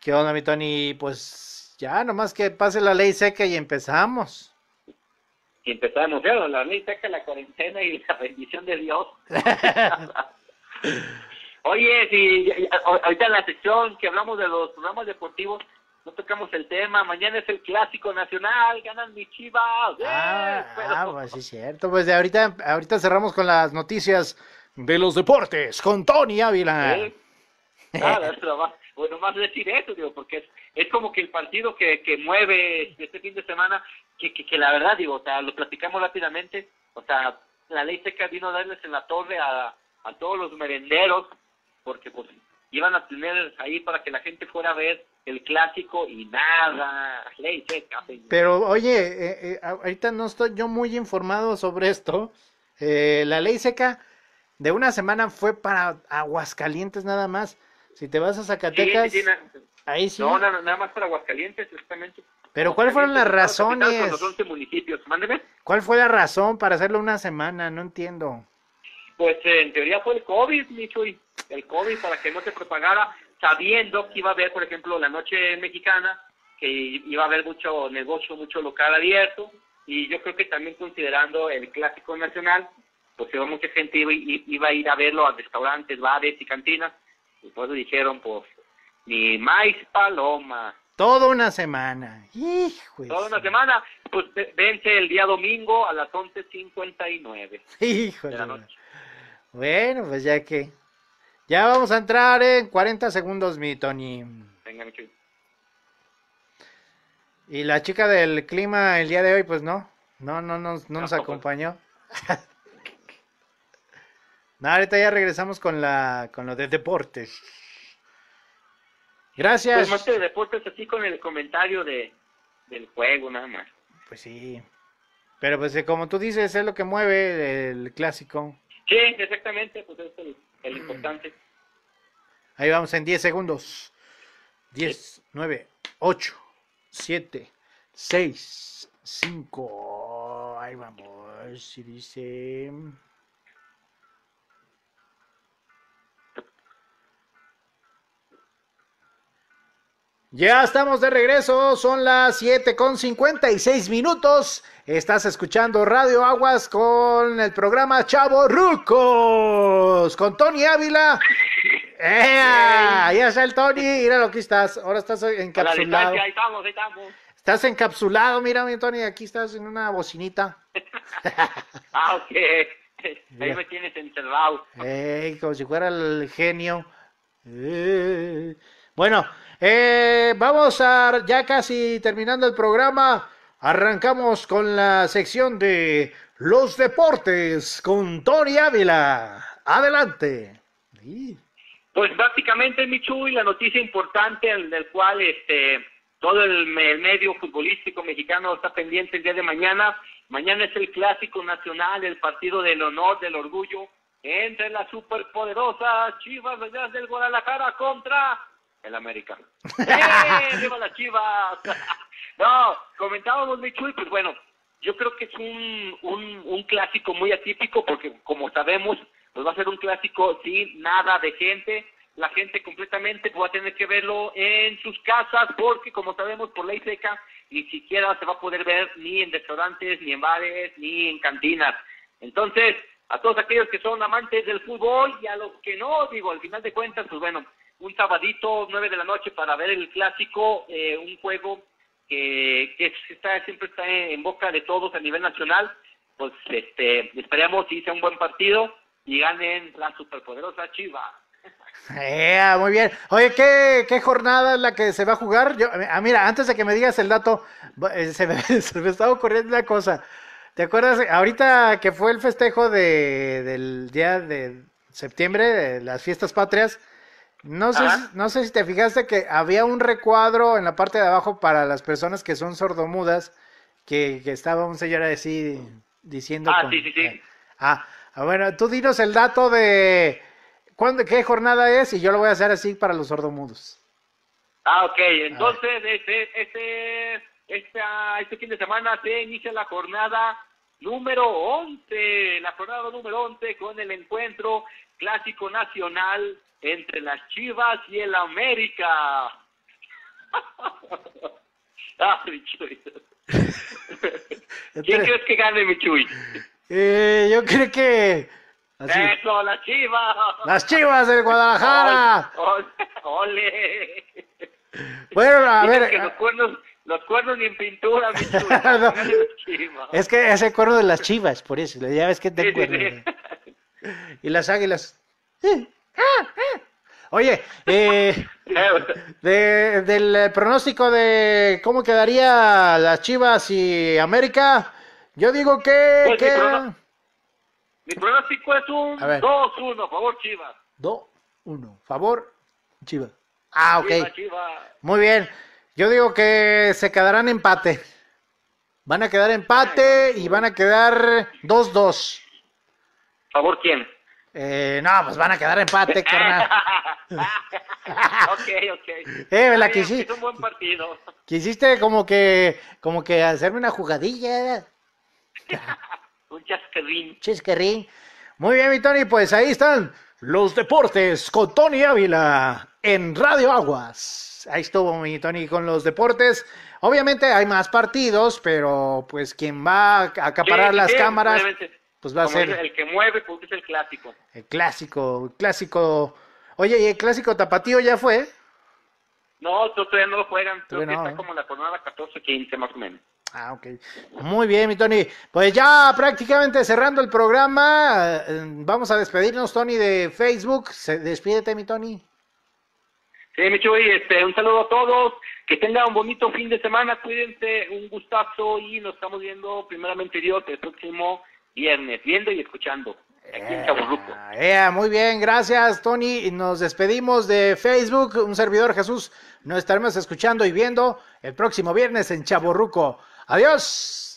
¿Qué onda, mi Tony? Pues ya, nomás que pase la ley seca y empezamos. Y empezamos, claro, la ley seca, la cuarentena y la bendición de Dios. Oye, si ahorita en la sección que hablamos de los programas deportivos, no tocamos el tema. Mañana es el clásico nacional, ganan mis chivas. ¡eh! Ah, Pero- ah, pues sí cierto. Pues de ahorita, ahorita cerramos con las noticias de los deportes con Tony Ávila. ¿eh? Nada, más- bueno, más decir eso, digo, porque es, es como que el partido que, que mueve este fin de semana, que, que, que la verdad, digo, o sea, lo platicamos rápidamente, o sea, la ley seca vino a darles en la torre a, a todos los merenderos, porque pues iban a tener ahí para que la gente fuera a ver el clásico y nada, ley seca. señor. Pero oye, eh, eh, ahorita no estoy yo muy informado sobre esto. Eh, la ley seca de una semana fue para Aguascalientes nada más. Si te vas a Zacatecas, sí, sí, na- ahí sí. no, nada, nada más para Aguascalientes, exactamente. Pero ¿cuáles fueron las razones? Los 11 municipios, mándeme. ¿Cuál fue la razón para hacerlo una semana? No entiendo. Pues eh, en teoría fue el COVID, Michuy. El COVID para que no se propagara, sabiendo que iba a haber, por ejemplo, la noche mexicana, que iba a haber mucho negocio, mucho local abierto, y yo creo que también considerando el clásico nacional, pues mucha gente iba, iba a ir a verlo a restaurantes, bares y cantinas, y por eso dijeron, pues, ni maíz paloma. Toda una semana. Hijo Toda una semana, pues ve- vence el día domingo a las 11.59 Hijo de la noche. Bueno, pues ya que. Ya vamos a entrar en 40 segundos, mi Tony. Venga, Michuy. Y la chica del clima el día de hoy, pues no. No, no, no, no nos No, acompañó. no, ahorita ya regresamos con la con lo de deportes. Gracias. Pues más que de deportes, así con el comentario de, del juego, nada más. Pues sí. Pero pues eh, como tú dices, es lo que mueve el clásico. Sí, exactamente, pues es el, el importante. Ahí vamos en 10 segundos. 10, 9, 8, 7, 6, 5. Ahí vamos. si dice. Ya estamos de regreso, son las 7 con 56 minutos. Estás escuchando Radio Aguas con el programa Chavo Rucos, con Tony Ávila. ¡Eh! Ya está el Tony, mira lo que estás. Ahora estás encapsulado. Ahí estamos, ahí estamos. Estás encapsulado, mira, mi Tony, aquí estás en una bocinita. ah, ok. Ahí me tienes encerrado. ¡Ey! Como si fuera el genio. Eh. Bueno, eh, vamos a, ya casi terminando el programa, arrancamos con la sección de los deportes con Tony Ávila. Adelante. Pues básicamente, Michu, y la noticia importante en el cual este todo el, medio futbolístico mexicano está pendiente el día de mañana. Mañana es el clásico nacional, el partido del honor, del orgullo, entre las superpoderosas Chivas del Guadalajara contra el América. ¡Eh! ¡Viva la Chivas! no, comentábamos, Michuy, pues bueno, yo creo que es un, un, un clásico muy atípico porque, como sabemos, pues va a ser un clásico sin nada de gente. La gente completamente va a tener que verlo en sus casas porque, como sabemos, por ley seca, ni siquiera se va a poder ver ni en restaurantes, ni en bares, ni en cantinas. Entonces, a todos aquellos que son amantes del fútbol y a los que no, digo, al final de cuentas, pues bueno, un sabadito, nueve de la noche, para ver el clásico, eh, un juego que, está, siempre está en, boca de todos a nivel nacional. Pues este, esperemos que sea un buen partido y ganen la superpoderosa Chiva. Eh, muy bien. Oye, ¿qué, ¿qué, jornada es la que se va a jugar? Yo, ah, mira, antes de que me digas el dato, eh, se me, se me estaba ocurriendo una cosa. ¿Te acuerdas? Ahorita que fue el festejo de, del día de septiembre, de las fiestas patrias, no sé, si, no sé si te fijaste que había un recuadro en la parte de abajo para las personas que son sordomudas, que, que estaba un señor así diciendo... Ah, sí, sí, sí. Eh, ah, bueno, tú dinos el dato de cuándo, qué jornada es y yo lo voy a hacer así para los sordomudos. Ah, ok. Entonces, este, este, este, este fin de semana se inicia la jornada número 11, la jornada número 11 con el encuentro clásico nacional entre las Chivas y el América. ah, mi ¿Quién crees que gane, mi Eh, yo creo que... Eso, las Chivas. Las Chivas del Guadalajara. Ole. Bueno, a ver. Que los cuernos, los cuernos ni en pintura, mi Es que ese cuerno de las Chivas, por eso. Ya ves que te sí, Y las águilas. Oye, eh, del pronóstico de cómo quedaría las Chivas y América, yo digo que... Pues mi, pronóstico es un 2-1, favor Chivas. 2-1, favor Chivas. Ah, ok. Muy bien. Yo digo que se quedarán empate. Van a quedar empate y van a quedar 2-2. ¿Favor quién? Eh, no, pues van a quedar empate, carnal. ok, ok. Eh, la quisiste. Es un buen partido. Quisiste como que, como que hacerme una jugadilla. un chasquerrín. Chasquerrín. Muy bien, mi Tony, pues ahí están los deportes con Tony Ávila en Radio Aguas. Ahí estuvo mi Tony con los deportes. Obviamente hay más partidos, pero pues quien va a acaparar las cámaras pues va a ser... El que mueve, pues es el clásico. El clásico, el clásico... Oye, ¿y el clásico tapatío ya fue? No, todavía no lo juegan. Creo que está ¿eh? como la jornada 14-15 más o menos. Ah, ok. Muy bien, mi Tony. Pues ya prácticamente cerrando el programa, eh, vamos a despedirnos, Tony, de Facebook. Despídete, mi Tony. Sí, mi Chuy, este, un saludo a todos. Que tengan un bonito fin de semana. Cuídense, un gustazo y nos estamos viendo primeramente Dios el próximo viernes, viendo y escuchando. Aquí en eh, muy bien, gracias Tony. Nos despedimos de Facebook. Un servidor Jesús. Nos estaremos escuchando y viendo el próximo viernes en Chaborruco. Adiós.